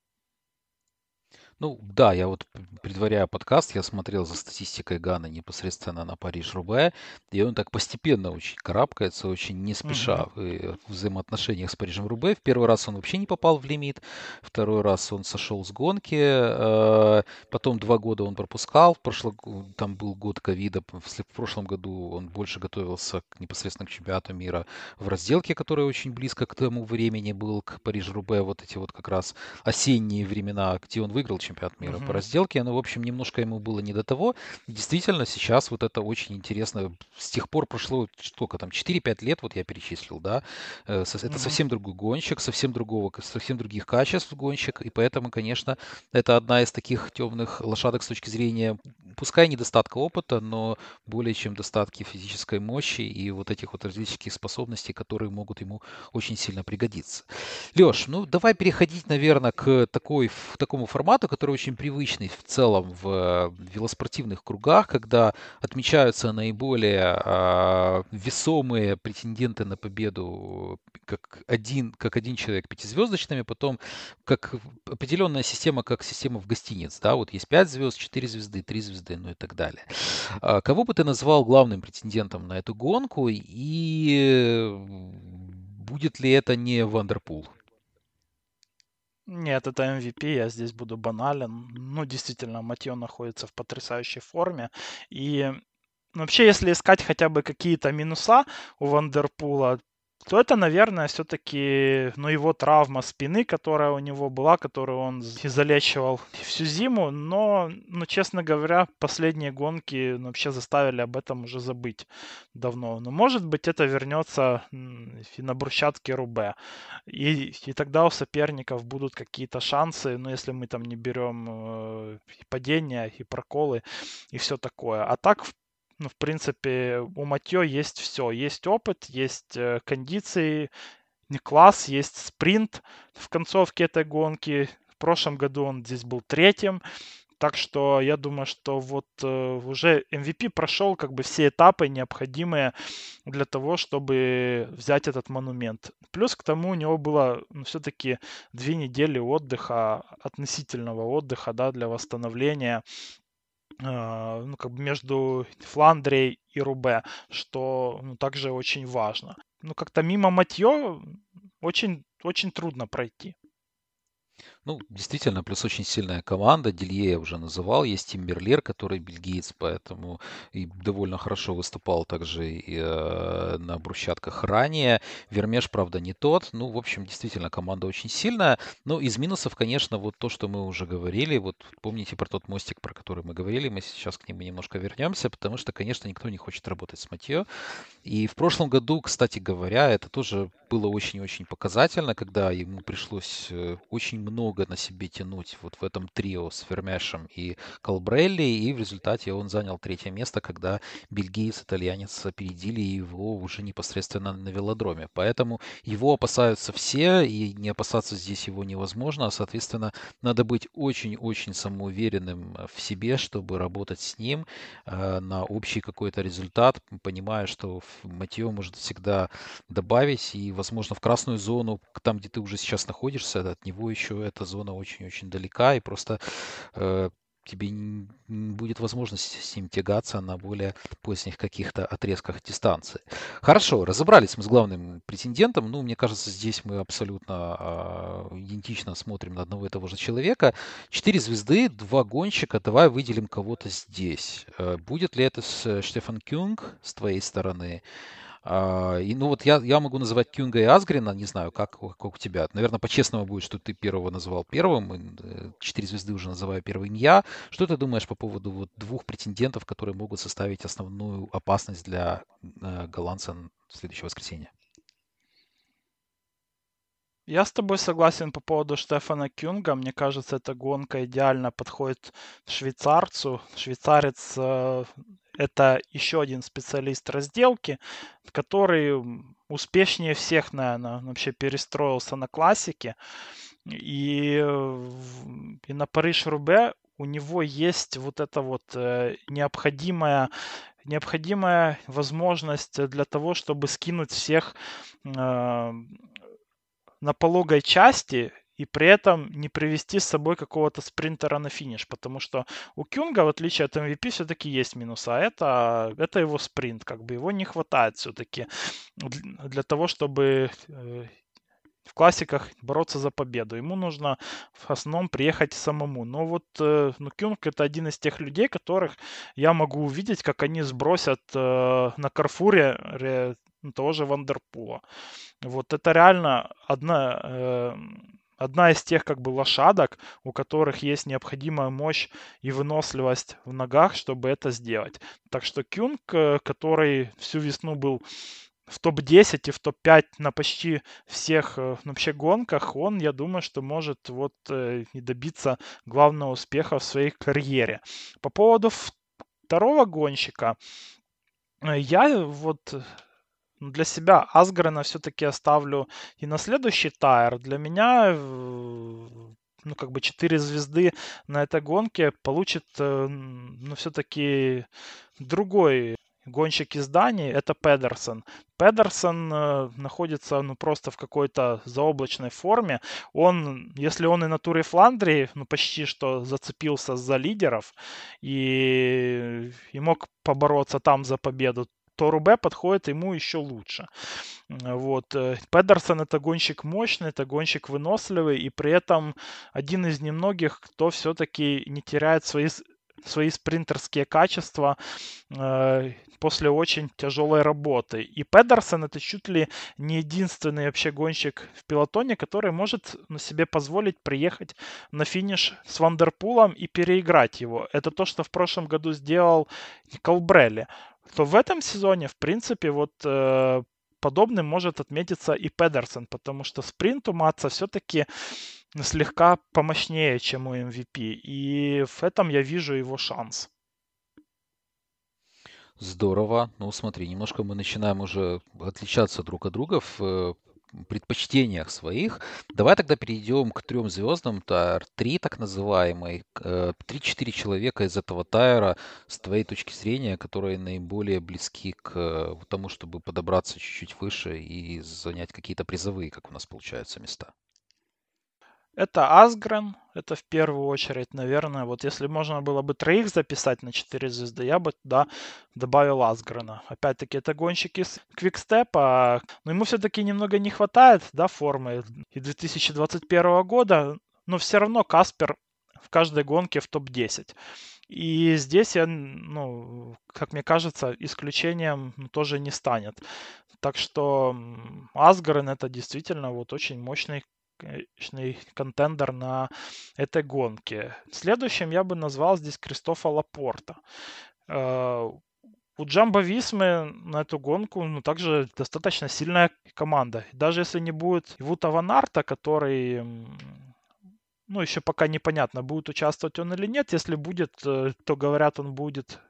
Ну да, я вот предваряя подкаст, я смотрел за статистикой Гана непосредственно на Париж-Рубе, и он так постепенно очень карабкается, очень не спеша в взаимоотношениях с Парижем-Рубе. В первый раз он вообще не попал в лимит, второй раз он сошел с гонки, э, потом два года он пропускал, в прошлом, там был год ковида, в прошлом году он больше готовился к, непосредственно к чемпионату мира в разделке, которая очень близко к тому времени был, к Париж-Рубе, вот эти вот как раз осенние времена, где он выиграл чемпионат мира uh-huh. по разделке. Но, в общем, немножко ему было не до того. Действительно, сейчас вот это очень интересно. С тех пор прошло сколько там, 4-5 лет, вот я перечислил, да. Э, это uh-huh. совсем другой гонщик, совсем другого, совсем других качеств гонщик. И поэтому, конечно, это одна из таких темных лошадок с точки зрения, пускай недостатка опыта, но более чем достатки физической мощи и вот этих вот различных способностей, которые могут ему очень сильно пригодиться. Леш, ну давай переходить, наверное, к такой, такому формату, который очень привычный в целом в велоспортивных кругах, когда отмечаются наиболее э, весомые претенденты на победу как один, как один человек пятизвездочными, потом как определенная система, как система в гостиниц. Да, вот есть 5 звезд, 4 звезды, 3 звезды, ну и так далее. А кого бы ты назвал главным претендентом на эту гонку и будет ли это не Вандерпул? Нет, это MVP, я здесь буду банален. Ну, действительно, Матье находится в потрясающей форме. И вообще, если искать хотя бы какие-то минуса у Вандерпула, то это, наверное, все-таки ну, его травма спины, которая у него была, которую он залечивал всю зиму. Но, ну, честно говоря, последние гонки ну, вообще заставили об этом уже забыть давно. Но, может быть, это вернется и на брусчатке Рубе. И, и тогда у соперников будут какие-то шансы, ну, если мы там не берем э, и падения, и проколы, и все такое. А так, в ну, в принципе, у Матьё есть все. Есть опыт, есть э, кондиции, класс, есть спринт в концовке этой гонки. В прошлом году он здесь был третьим. Так что я думаю, что вот э, уже MVP прошел как бы все этапы необходимые для того, чтобы взять этот монумент. Плюс к тому у него было ну, все-таки две недели отдыха, относительного отдыха, да, для восстановления ну, как бы между Фландрией и Рубе, что ну, также очень важно. Ну, как-то мимо Матье очень, очень трудно пройти. Ну, действительно, плюс очень сильная команда. Делье я уже называл. Есть Тим Мерлер, который бельгиец, поэтому и довольно хорошо выступал также и э, на брусчатках ранее. Вермеш, правда, не тот. Ну, в общем, действительно, команда очень сильная. Но из минусов, конечно, вот то, что мы уже говорили. Вот помните про тот мостик, про который мы говорили. Мы сейчас к нему немножко вернемся, потому что, конечно, никто не хочет работать с Матье. И в прошлом году, кстати говоря, это тоже было очень-очень показательно, когда ему пришлось э, очень много много на себе тянуть вот в этом трио с Фермешем и Колбрелли, и в результате он занял третье место, когда бельгиец, итальянец опередили его уже непосредственно на велодроме. Поэтому его опасаются все, и не опасаться здесь его невозможно, соответственно, надо быть очень-очень самоуверенным в себе, чтобы работать с ним э, на общий какой-то результат, понимая, что Матье может всегда добавить, и, возможно, в красную зону, там, где ты уже сейчас находишься, от него еще это зона очень-очень далека, и просто э, тебе не будет возможности с ним тягаться на более поздних каких-то отрезках дистанции. Хорошо, разобрались мы с главным претендентом. Ну, мне кажется, здесь мы абсолютно э, идентично смотрим на одного и того же человека. Четыре звезды, два гонщика. Давай выделим кого-то здесь. Э, будет ли это с Штефан Кюнг с твоей стороны? И, ну вот я, я могу называть Кюнга и Асгрина, не знаю, как, как у тебя. Наверное, по-честному будет, что ты первого называл первым, э, четыре звезды уже называю первым я. Что ты думаешь по поводу вот двух претендентов, которые могут составить основную опасность для э, голландца в следующее воскресенье? Я с тобой согласен по поводу Штефана Кюнга. Мне кажется, эта гонка идеально подходит швейцарцу. Швейцарец э, это еще один специалист разделки, который успешнее всех, наверное, вообще перестроился на классике. И, и на Париж-Рубе у него есть вот эта вот э, необходимая необходимая возможность для того, чтобы скинуть всех э, на пологой части и при этом не привести с собой какого-то спринтера на финиш, потому что у Кюнга, в отличие от MVP, все-таки есть минусы, а это, это его спринт, как бы его не хватает все-таки для того, чтобы э, в классиках бороться за победу. Ему нужно в основном приехать самому. Но вот э, ну, Кюнг это один из тех людей, которых я могу увидеть, как они сбросят э, на Карфуре того же Вандерпула. Вот это реально одна, э, одна из тех как бы лошадок, у которых есть необходимая мощь и выносливость в ногах, чтобы это сделать. Так что Кюнг, э, который всю весну был в топ-10 и в топ-5 на почти всех э, вообще гонках, он, я думаю, что может вот э, и добиться главного успеха в своей карьере. По поводу второго гонщика, я вот для себя Асгрена все-таки оставлю и на следующий тайр. Для меня ну, как бы 4 звезды на этой гонке получит, э, ну, все-таки другой гонщик из Дании, это Педерсон. Педерсон э, находится, ну, просто в какой-то заоблачной форме. Он, если он и на туре Фландрии, ну, почти что зацепился за лидеров и, и мог побороться там за победу, то Рубе подходит ему еще лучше. Вот. Э, Педерсон это гонщик мощный, это гонщик выносливый, и при этом один из немногих, кто все-таки не теряет свои свои спринтерские качества э, после очень тяжелой работы. И Педерсон это чуть ли не единственный вообще гонщик в пилотоне, который может на себе позволить приехать на финиш с Вандерпулом и переиграть его. Это то, что в прошлом году сделал Колбрелли то в этом сезоне, в принципе, вот э, подобным может отметиться и Педерсон, потому что спринт у Матца все-таки слегка помощнее, чем у MVP. И в этом я вижу его шанс. Здорово. Ну, смотри, немножко мы начинаем уже отличаться друг от друга в э, предпочтениях своих. Давай тогда перейдем к трем звездам. Тайр 3, так называемый. Э, три-четыре человека из этого тайра, с твоей точки зрения, которые наиболее близки к э, тому, чтобы подобраться чуть-чуть выше и занять какие-то призовые, как у нас получаются, места. Это Асгрен, это в первую очередь, наверное. Вот если можно было бы троих записать на 4 звезды, я бы туда добавил Асгрена. Опять-таки, это гонщик из Квикстепа, но ему все-таки немного не хватает, да, формы и 2021 года, но все равно Каспер в каждой гонке в топ-10. И здесь я, ну, как мне кажется, исключением тоже не станет. Так что Асгарен это действительно вот очень мощный конечный контендер на этой гонке. Следующим я бы назвал здесь Кристофа Лапорта. Э, у Джамбо Висмы на эту гонку ну, также достаточно сильная команда. Даже если не будет Вута Ванарта, который ну, еще пока непонятно, будет участвовать он или нет. Если будет, э, то, говорят, он будет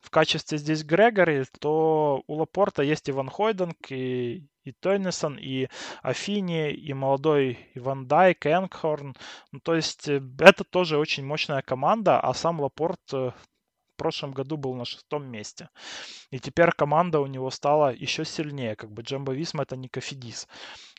в качестве здесь Грегори, то у Лапорта есть Иван Хойденг, и и Тойнесон, и Афини, и молодой Иван Дайк, Энкхорн. Ну, то есть э, это тоже очень мощная команда, а сам Лапорт э, прошлом году был на шестом месте. И теперь команда у него стала еще сильнее. Как бы Джамбо Висма это не Кофидис.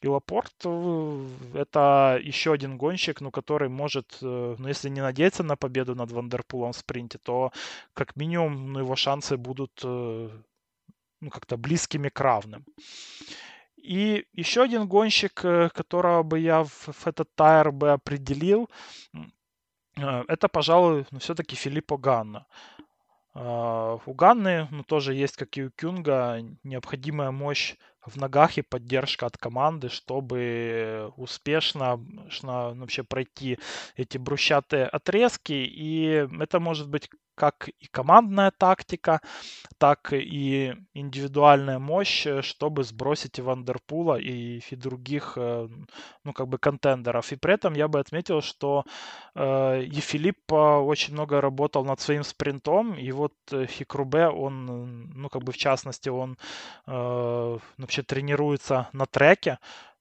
И Лапорт э, это еще один гонщик, ну, который может, ну, если не надеяться на победу над Вандерпулом в спринте, то как минимум ну, его шансы будут ну, как-то близкими к равным. И еще один гонщик, э, которого бы я в, этот тайр бы определил, э, это, пожалуй, ну, все-таки Филиппо Ганна. А, у Ганны ну, тоже есть, как и у Кюнга, необходимая мощь в ногах и поддержка от команды, чтобы успешно вообще пройти эти брусчатые отрезки. И это может быть как и командная тактика, так и индивидуальная мощь, э, чтобы сбросить и Вандерпула, и, и других, э, ну, как бы контендеров. И при этом я бы отметил, что э, Ефилипп очень много работал над своим спринтом, и вот Хикрубе, он, ну, как бы в частности, он э, вообще тренируется на треке,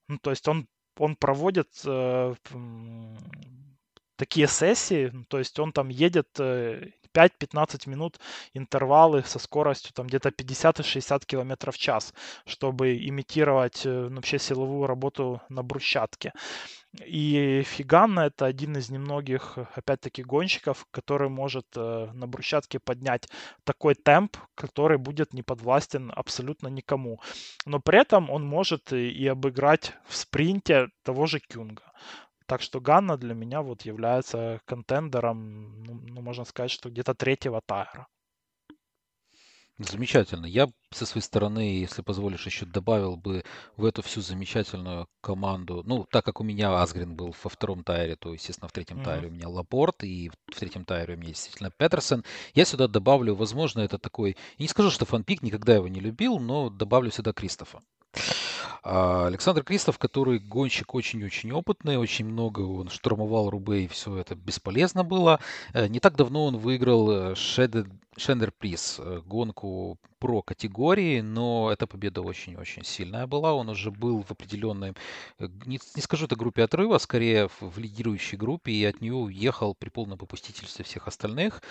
ну, то есть он он проводит э, такие сессии, то есть он там едет э, 5-15 минут интервалы со скоростью там где-то 50 и 60 км в час, чтобы имитировать э, ну, вообще силовую работу на брусчатке. И Фиганна это один из немногих, опять-таки, гонщиков, который может э, на брусчатке поднять такой темп, который будет не подвластен абсолютно никому. Но при этом он может и обыграть в спринте того же Кюнга. Так что Ганна для меня вот является контендером, ну, ну можно сказать, что где-то третьего тайра. Замечательно. Я со своей стороны, если позволишь, еще добавил бы в эту всю замечательную команду. Ну, так как у меня Асгрин был во втором тайре, то, естественно, в третьем mm-hmm. тайре у меня Лапорт, и в третьем тайре у меня действительно Петерсон. Я сюда добавлю, возможно, это такой... Я не скажу, что фанпик, никогда его не любил, но добавлю сюда Кристофа. А Александр Кристов, который гонщик очень-очень опытный, очень много он штурмовал Рубей, все это бесполезно было. Э, не так давно он выиграл Шендер Приз, э, гонку про категории, но эта победа очень-очень сильная была. Он уже был в определенной, э, не, не скажу это группе отрыва, а скорее в, в лидирующей группе, и от нее уехал при полном попустительстве всех остальных.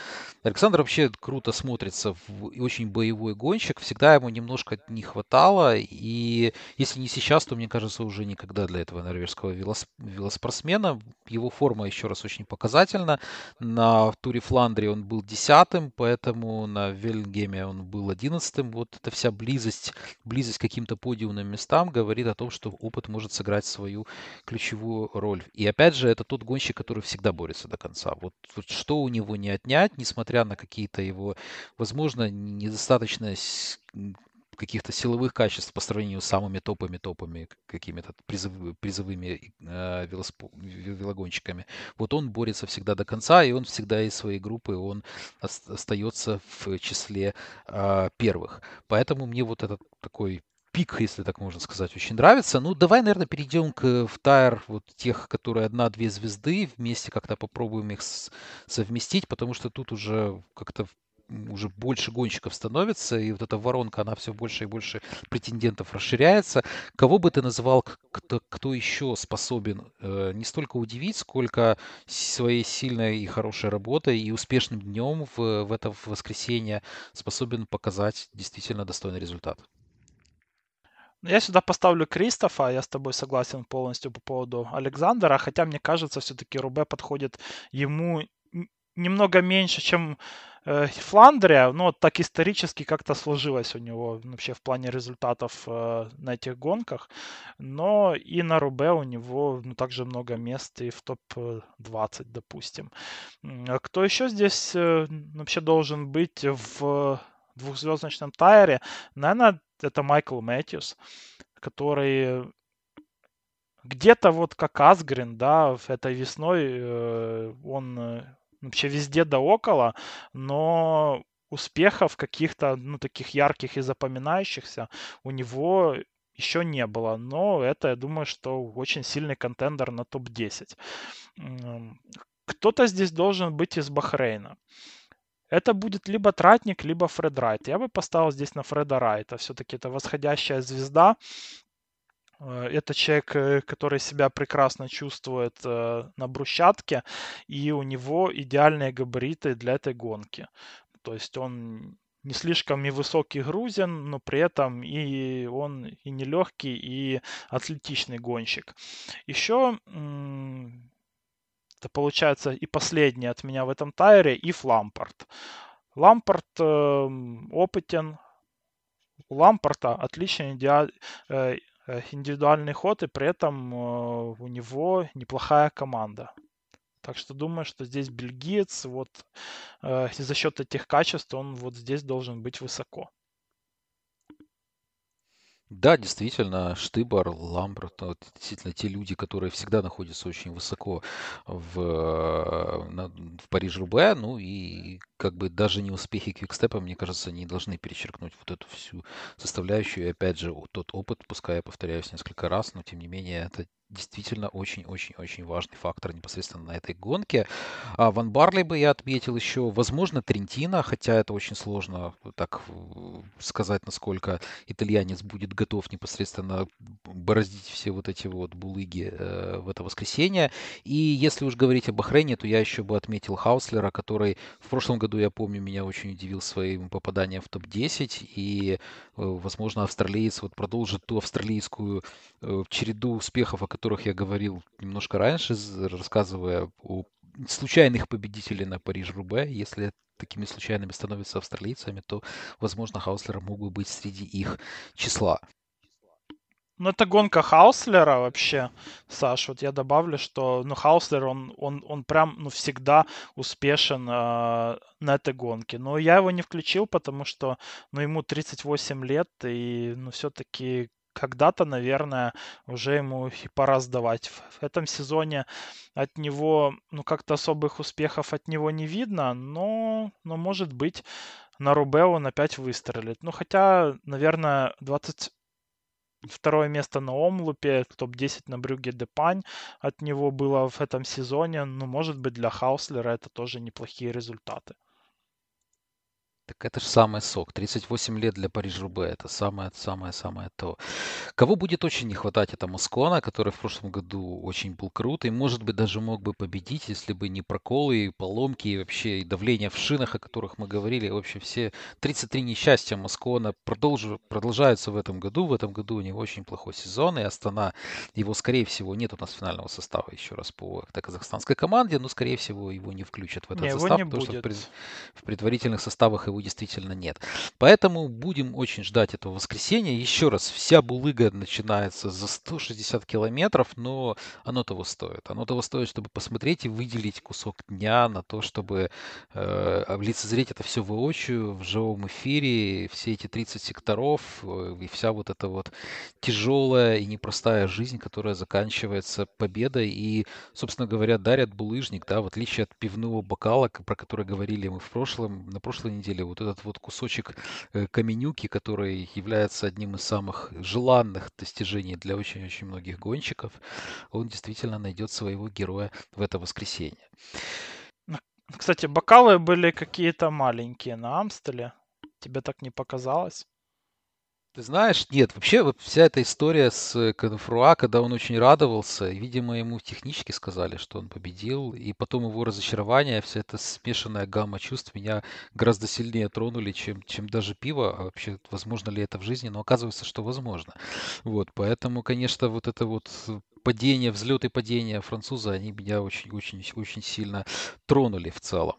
Александр вообще круто смотрится в, очень боевой гонщик. Всегда ему немножко не хватало, и если не сейчас, то, мне кажется, уже никогда для этого норвежского велос, велоспортсмена. Его форма, еще раз, очень показательна. На туре Фландрии он был десятым, поэтому на Вельгеме он был 11 11-м, вот эта вся близость, близость к каким-то подиумным местам говорит о том, что опыт может сыграть свою ключевую роль. И опять же, это тот гонщик, который всегда борется до конца. Вот, вот что у него не отнять, несмотря на какие-то его, возможно, недостаточно каких-то силовых качеств по сравнению с самыми топами топами какими-то призыв, призовыми э, велогонщиками. Вот он борется всегда до конца, и он всегда из своей группы он остается в числе э, первых. Поэтому мне вот этот такой пик, если так можно сказать, очень нравится. Ну, давай, наверное, перейдем к в тайр вот тех, которые одна-две звезды, вместе как-то попробуем их совместить, потому что тут уже как-то уже больше гонщиков становится, и вот эта воронка, она все больше и больше претендентов расширяется. Кого бы ты называл, кто, кто еще способен э, не столько удивить, сколько своей сильной и хорошей работой и успешным днем в, в это воскресенье способен показать действительно достойный результат? Я сюда поставлю Кристофа, я с тобой согласен полностью по поводу Александра, хотя мне кажется, все-таки Рубе подходит ему немного меньше, чем Фландрия, но так исторически как-то сложилось у него вообще в плане результатов э, на этих гонках. Но и на Рубе у него ну, также много мест и в топ-20, допустим. А кто еще здесь э, вообще должен быть в двухзвездочном тайре? Наверное, это Майкл Мэтьюс, который где-то вот как Асгрин, да, этой весной э, он э, вообще везде да около, но успехов каких-то, ну, таких ярких и запоминающихся у него еще не было. Но это, я думаю, что очень сильный контендер на топ-10. Кто-то здесь должен быть из Бахрейна. Это будет либо Тратник, либо Фред Райт. Я бы поставил здесь на Фреда Райта. Все-таки это восходящая звезда. Э, это человек, э, который себя прекрасно чувствует э, на брусчатке, и у него идеальные габариты для этой гонки. То есть он не слишком и высокий грузин, но при этом и он и не легкий, и атлетичный гонщик. Еще это получается и последний от меня в этом тайре, и Лампорт. Лампорт э, опытен, у Лампорта отличный э, индивидуальный ход, и при этом э, у него неплохая команда. Так что думаю, что здесь бельгиец, вот э, за счет этих качеств он вот здесь должен быть высоко. Да, действительно, Штыбар, Ламберт, вот, действительно те люди, которые всегда находятся очень высоко в, в Париж-Рубе, ну и как бы даже не успехи Квикстепа, мне кажется, не должны перечеркнуть вот эту всю составляющую. И опять же, тот опыт, пускай я повторяюсь несколько раз, но тем не менее это действительно очень-очень-очень важный фактор непосредственно на этой гонке. А Ван Барли бы я отметил еще, возможно, Трентина, хотя это очень сложно так э, сказать, насколько итальянец будет готов непосредственно бороздить все вот эти вот булыги э, в это воскресенье. И если уж говорить о Бахрейне, то я еще бы отметил Хауслера, который в прошлом году, я помню, меня очень удивил своим попаданием в топ-10, и, э, возможно, австралиец вот продолжит ту австралийскую э, череду успехов, о которых я говорил немножко раньше, рассказывая о случайных победителей на Париж-Рубе. Если такими случайными становятся австралийцами, то, возможно, Хауслер мог бы быть среди их числа. Ну, это гонка Хауслера вообще, Саш. Вот я добавлю, что ну, Хауслер, он, он, он прям ну, всегда успешен э, на этой гонке. Но я его не включил, потому что ну, ему 38 лет, и ну, все-таки когда-то, наверное, уже ему и пора сдавать. В этом сезоне от него, ну, как-то особых успехов от него не видно, но, но может быть, на Рубе он опять выстрелит. Ну, хотя, наверное, 20 Второе место на Омлупе, топ-10 на Брюге Депань от него было в этом сезоне. Ну, может быть, для Хауслера это тоже неплохие результаты. Так это же самый сок. 38 лет для Париж-Рубе. Это самое-самое-самое то. Кого будет очень не хватать, это Москона, который в прошлом году очень был крут. И, может быть, даже мог бы победить, если бы не проколы, и поломки, и вообще и давление в шинах, о которых мы говорили. В общем, все 33 несчастья продолж... продолжаются в этом году. В этом году у него очень плохой сезон. И Астана, его, скорее всего, нет у нас финального состава еще раз по казахстанской команде. Но, скорее всего, его не включат в этот не, состав. потому будет. что в предварительных составах его действительно нет. Поэтому будем очень ждать этого воскресенья. Еще раз, вся булыга начинается за 160 километров, но оно того стоит. Оно того стоит, чтобы посмотреть и выделить кусок дня на то, чтобы э, лицезреть это все воочию, в живом эфире, все эти 30 секторов э, и вся вот эта вот тяжелая и непростая жизнь, которая заканчивается победой и, собственно говоря, дарят булыжник, да, в отличие от пивного бокала, про который говорили мы в прошлом, на прошлой неделе, вот этот вот кусочек э, каменюки, который является одним из самых желанных достижений для очень-очень многих гонщиков, он действительно найдет своего героя в это воскресенье. Кстати, бокалы были какие-то маленькие на Амстеле. Тебе так не показалось? Ты знаешь, нет, вообще вся эта история с Конфруа, когда он очень радовался, видимо, ему технически сказали, что он победил, и потом его разочарование, вся эта смешанная гамма чувств меня гораздо сильнее тронули, чем, чем даже пиво. А вообще, возможно ли это в жизни? Но оказывается, что возможно. Вот, поэтому, конечно, вот это вот падение, взлет и падение француза, они меня очень-очень-очень сильно тронули в целом.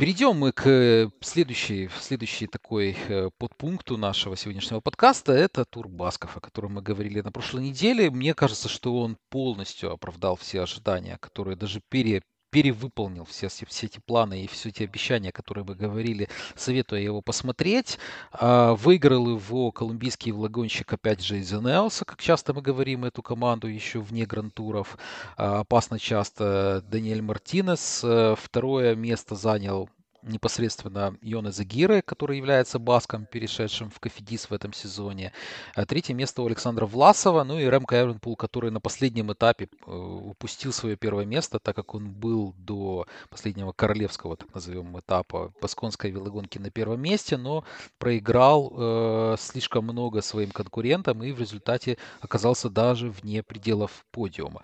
Перейдем мы к э, следующей, следующей такой э, подпункту нашего сегодняшнего подкаста. Это тур Басков, о котором мы говорили на прошлой неделе. Мне кажется, что он полностью оправдал все ожидания, которые даже пере, перевыполнил все, все эти планы и все эти обещания, которые мы говорили, советую его посмотреть. А, выиграл его колумбийский влагонщик, опять же, из Энеоса, как часто мы говорим, эту команду еще вне грантуров. А, опасно часто Даниэль Мартинес. Э, второе место занял непосредственно Йона Загиры, который является баском, перешедшим в Кофидис в этом сезоне. А третье место у Александра Власова, ну и Ремко Эвенпул, который на последнем этапе э, упустил свое первое место, так как он был до последнего королевского, так назовем, этапа басконской велогонки на первом месте, но проиграл э, слишком много своим конкурентам и в результате оказался даже вне пределов подиума.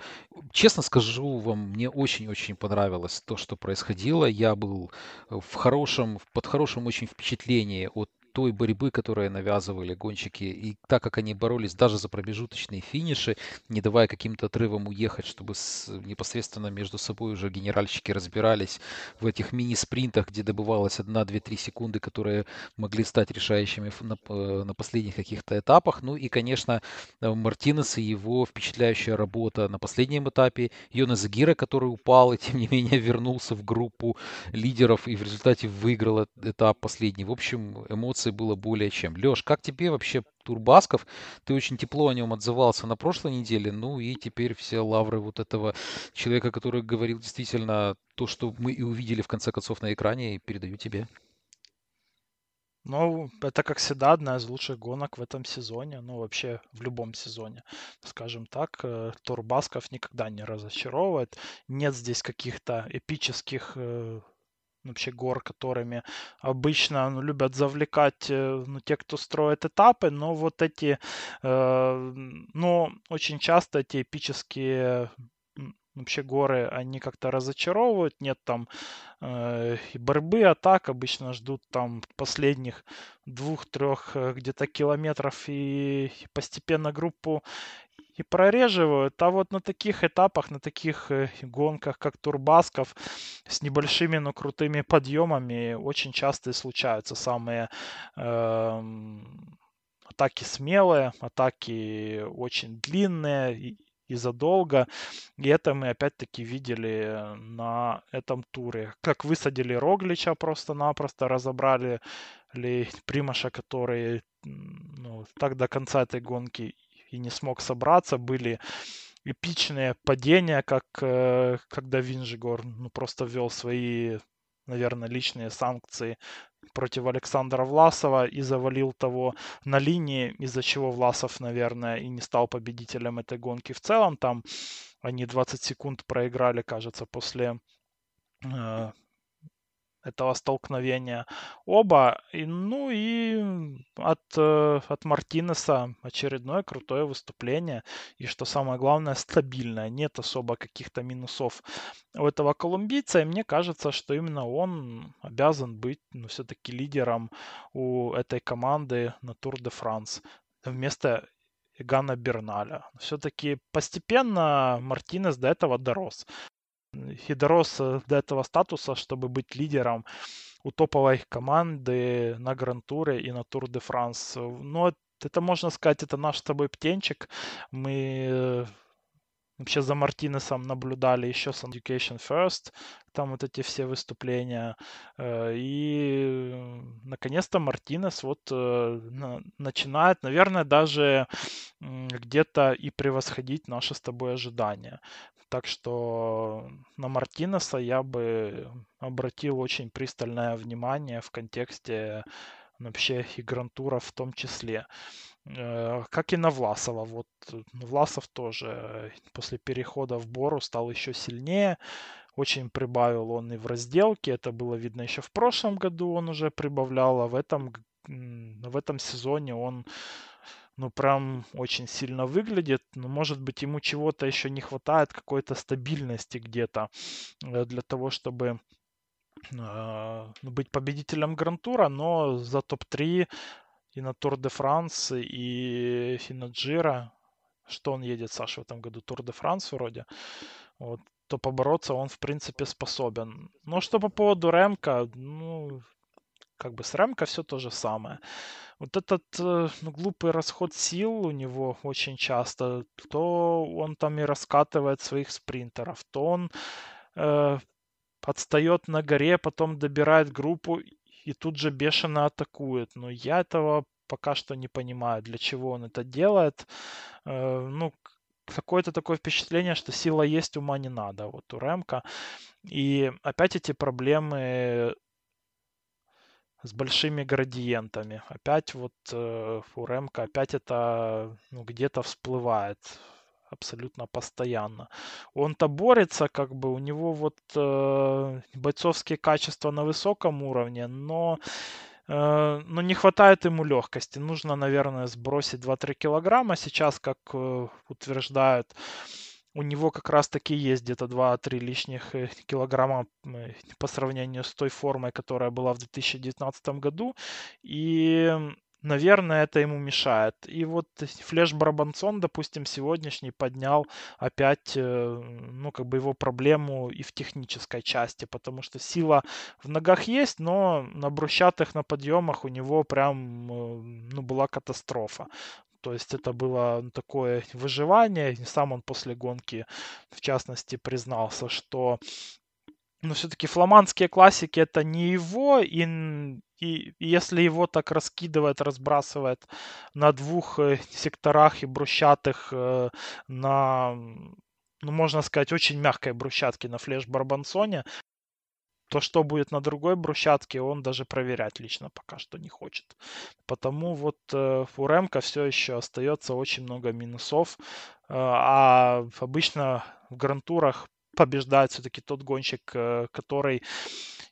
Честно скажу вам, мне очень-очень понравилось то, что происходило. Я был в хорошем, под хорошим очень впечатлении от той борьбы, которую навязывали гонщики, и так как они боролись даже за промежуточные финиши, не давая каким-то отрывам уехать, чтобы с, непосредственно между собой уже генеральщики разбирались в этих мини-спринтах, где добывалось 1, 2, 3 секунды, которые могли стать решающими на, на последних каких-то этапах. Ну и, конечно, э, Мартинес и его впечатляющая работа на последнем этапе. Йона Загира, который упал и, тем не менее, вернулся в группу лидеров и в результате выиграл этап последний. В общем, эмоции эмоций было более чем. Леш, как тебе вообще Турбасков? Ты очень тепло о нем отзывался на прошлой неделе, ну и теперь все лавры вот этого человека, который говорил действительно то, что мы и увидели в конце концов на экране, передаю тебе. Ну, это, как всегда, одна из лучших гонок в этом сезоне, ну, вообще в любом сезоне, скажем так. Э, Турбасков никогда не разочаровывает. Нет здесь каких-то эпических э, вообще гор, которыми обычно ну, любят завлекать э, ну, те, кто строит этапы, но вот эти, э, но очень часто эти эпические вообще горы, они как-то разочаровывают, нет там э, борьбы, атак, обычно ждут там последних двух-трех э, где-то километров и постепенно группу и прореживают. А вот на таких этапах, на таких э, гонках, как Турбасков, с небольшими, но крутыми подъемами, очень часто и случаются самые э, атаки смелые, атаки очень длинные и, задолго. И это мы опять-таки видели на этом туре. Как высадили Роглича просто-напросто, разобрали ли Примаша, который ну, так до конца этой гонки и не смог собраться. Были эпичные падения, как э, когда Винжигор ну, просто ввел свои, наверное, личные санкции против Александра Власова и завалил того на линии, из-за чего Власов, наверное, и не стал победителем этой гонки в целом. Там они 20 секунд проиграли, кажется, после э, этого столкновения оба. И, ну и от, э, от Мартинеса очередное крутое выступление. И что самое главное, стабильное. Нет особо каких-то минусов у этого колумбийца. И мне кажется, что именно он обязан быть ну, все-таки лидером у этой команды на Тур де Франс вместо Гана Берналя. Все-таки постепенно Мартинес до этого дорос и дорос э, до этого статуса, чтобы быть лидером у топовой команды на Гран-туре и на Тур де Франс. Но это, можно сказать, это наш с тобой птенчик. Мы э, вообще за Мартинесом наблюдали еще с Education First, там вот эти все выступления. Э, и наконец-то Мартинес вот начинает, наверное, даже где-то и превосходить наши с тобой ожидания. Так что на Мартинеса я бы обратил очень пристальное внимание в контексте вообще и Грантура в том числе. Э, как и на Власова. Вот Власов тоже после перехода в Бору стал еще сильнее. очень прибавил он и в разделке. Это было видно еще в прошлом году он уже прибавлял, а в этом, в этом сезоне он ну, прям очень сильно выглядит. Но, может быть, ему чего-то еще не хватает, какой-то стабильности где-то э, для того, чтобы э, быть победителем Грантура, но за топ-3 и на Тур де Франс, и, и на Джира, что он едет, Саша, в этом году? Тур де Франс вроде. Вот, то побороться он, в принципе, способен. Но что по поводу Ремка, ну, как бы с Ремко все то же самое. Вот этот э, ну, глупый расход сил у него очень часто. То он там и раскатывает своих спринтеров, то он э, отстает на горе, потом добирает группу и тут же бешено атакует. Но я этого пока что не понимаю, для чего он это делает. Э, ну, какое-то такое впечатление, что сила есть, ума не надо. Вот у Ремка. И опять эти проблемы с большими градиентами. Опять вот э, у Ремка опять это ну, где-то всплывает абсолютно постоянно. Он-то борется, как бы у него вот э, бойцовские качества на высоком уровне, но э, но не хватает ему легкости. Нужно, наверное, сбросить 2-3 килограмма. Сейчас, как э, утверждают, у него как раз-таки есть где-то 2-3 лишних э, килограмма э, по сравнению с той формой, которая была в 2019 году. И наверное, это ему мешает. И вот Флеш Барабансон, допустим, сегодняшний поднял опять, э, ну, как бы его проблему и в технической части, потому что сила в ногах есть, но на брусчатых, на подъемах у него прям, ну, была катастрофа. То есть это было такое выживание. Сам он после гонки, в частности, признался, что но все-таки фламандские классики это не его, и, и если его так раскидывает, разбрасывает на двух э, секторах и брусчатых э, на, ну, можно сказать, очень мягкой брусчатке на флеш-барбансоне, то, что будет на другой брусчатке, он даже проверять лично пока что не хочет. Потому вот э, у Ремка все еще остается очень много минусов. А обычно в грантурах побеждает все-таки тот гонщик, который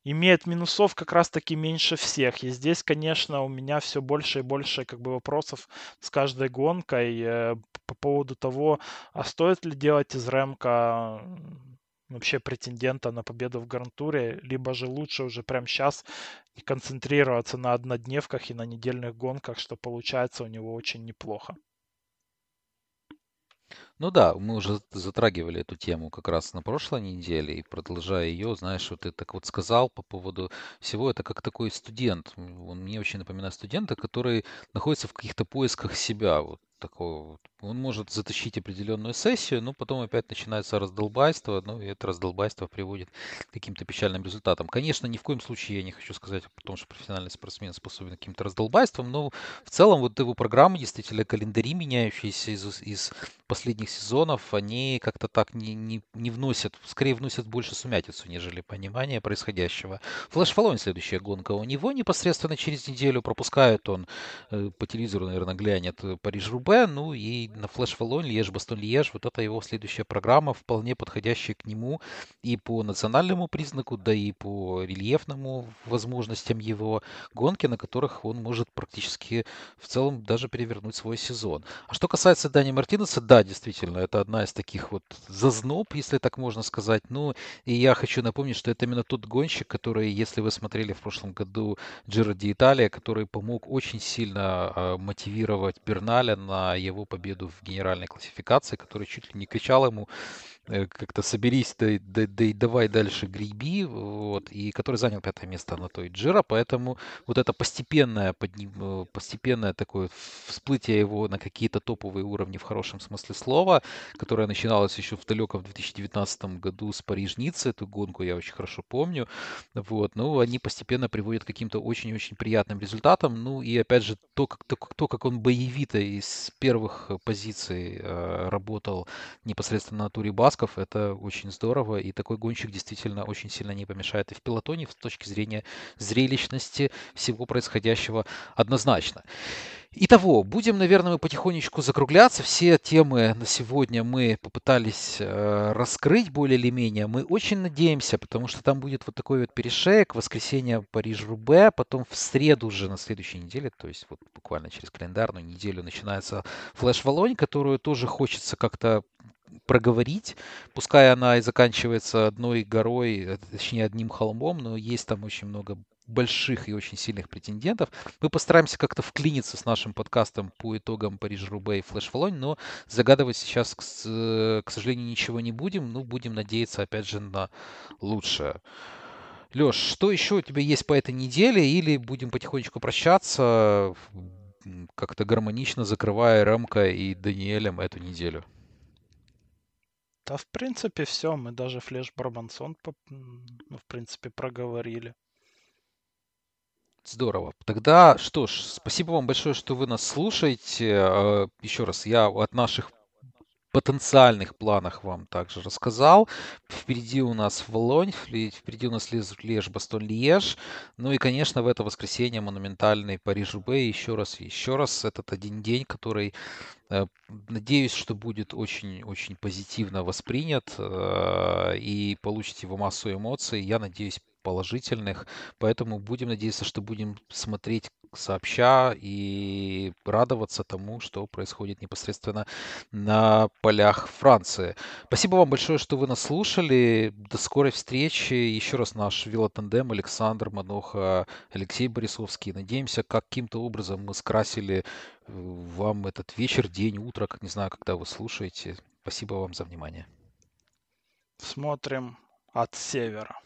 имеет минусов как раз-таки меньше всех. И здесь, конечно, у меня все больше и больше как бы вопросов с каждой гонкой э, по поводу того, а стоит ли делать из Ремка вообще претендента на победу в Гран-туре, либо же лучше уже прямо сейчас концентрироваться на однодневках и на недельных гонках, что получается у него очень неплохо. Ну да, мы уже затрагивали эту тему как раз на прошлой неделе, и продолжая ее, знаешь, вот ты так вот сказал по поводу всего, это как такой студент. Он мне очень напоминает студента, который находится в каких-то поисках себя. Вот такого. Он может затащить определенную сессию, но потом опять начинается раздолбайство, ну и это раздолбайство приводит к каким-то печальным результатам. Конечно, ни в коем случае я не хочу сказать о том, что профессиональный спортсмен способен к каким-то раздолбайствам, но в целом вот его программы, действительно, календари, меняющиеся из, из последних сезонов, они как-то так не, не, не вносят, скорее вносят больше сумятицу, нежели понимание происходящего. Флэш Фоллоуин следующая гонка у него непосредственно через неделю пропускает он э, по телевизору, наверное, глянет Париж-Рубе, ну и на Флэш Валон, Льеж, Бастон Льеж, вот это его следующая программа, вполне подходящая к нему и по национальному признаку, да и по рельефному возможностям его гонки, на которых он может практически в целом даже перевернуть свой сезон. А что касается Дани Мартинеса, да, действительно, это одна из таких вот зазноб, если так можно сказать. Ну, и я хочу напомнить, что это именно тот гонщик, который, если вы смотрели в прошлом году Джиро Италия, который помог очень сильно э, мотивировать Берналя на его победу в генеральной классификации, который чуть ли не кричал ему как-то соберись, да, да, да и давай дальше греби, вот, и который занял пятое место на той Джира, поэтому вот это постепенное, подним, э, постепенное такое всплытие его на какие-то топовые уровни в хорошем смысле слова, которое начиналось еще в далеком 2019 году с Париж-Ниццы, эту гонку я очень хорошо помню, вот, ну, они постепенно приводят к каким-то очень-очень приятным результатам, ну, и опять же, то, как, то, как он боевито из первых позиций э, работал непосредственно на туре Бас, Басков, это очень здорово, и такой гонщик действительно очень сильно не помешает и в пилотоне с точки зрения зрелищности всего происходящего однозначно. Итого, будем, наверное, мы потихонечку закругляться. Все темы на сегодня мы попытались э, раскрыть более или менее. Мы очень надеемся, потому что там будет вот такой вот перешеек. Воскресенье Париж-Рубе, потом в среду уже на следующей неделе, то есть вот буквально через календарную неделю начинается флеш-волонь, которую тоже хочется как-то проговорить. Пускай она и заканчивается одной горой, э, точнее одним холмом, но есть там очень много больших и очень сильных претендентов. Мы постараемся как-то вклиниться с нашим подкастом по итогам Париж-Рубе и Флэш-Фолонь, но загадывать сейчас, к, к сожалению, ничего не будем. Ну, будем надеяться, опять же, на лучшее. Леш, что еще у тебя есть по этой неделе? Или будем потихонечку прощаться, как-то гармонично закрывая Рамка и Даниэлем эту неделю? Да, в принципе, все. Мы даже Флеш Барбансон, ну, в принципе, проговорили. Здорово. Тогда что ж, спасибо вам большое, что вы нас слушаете. А, Еще раз, я от наших потенциальных планах вам также рассказал. Впереди у нас Волонь, впереди у нас Леж, Бастон, Льеж. Ну и, конечно, в это воскресенье монументальный Париж-Рубе. Еще раз, еще раз, этот один день, который, э, надеюсь, что будет очень-очень позитивно воспринят э, и получите его массу эмоций. Я надеюсь, положительных. Поэтому будем надеяться, что будем смотреть сообща и радоваться тому, что происходит непосредственно на полях Франции. Спасибо вам большое, что вы нас слушали. До скорой встречи. Еще раз наш велотандем Александр Маноха, Алексей Борисовский. Надеемся, каким-то образом мы скрасили э, вам этот вечер, день, утро, как не знаю, когда вы слушаете. Спасибо вам за внимание. Смотрим от севера.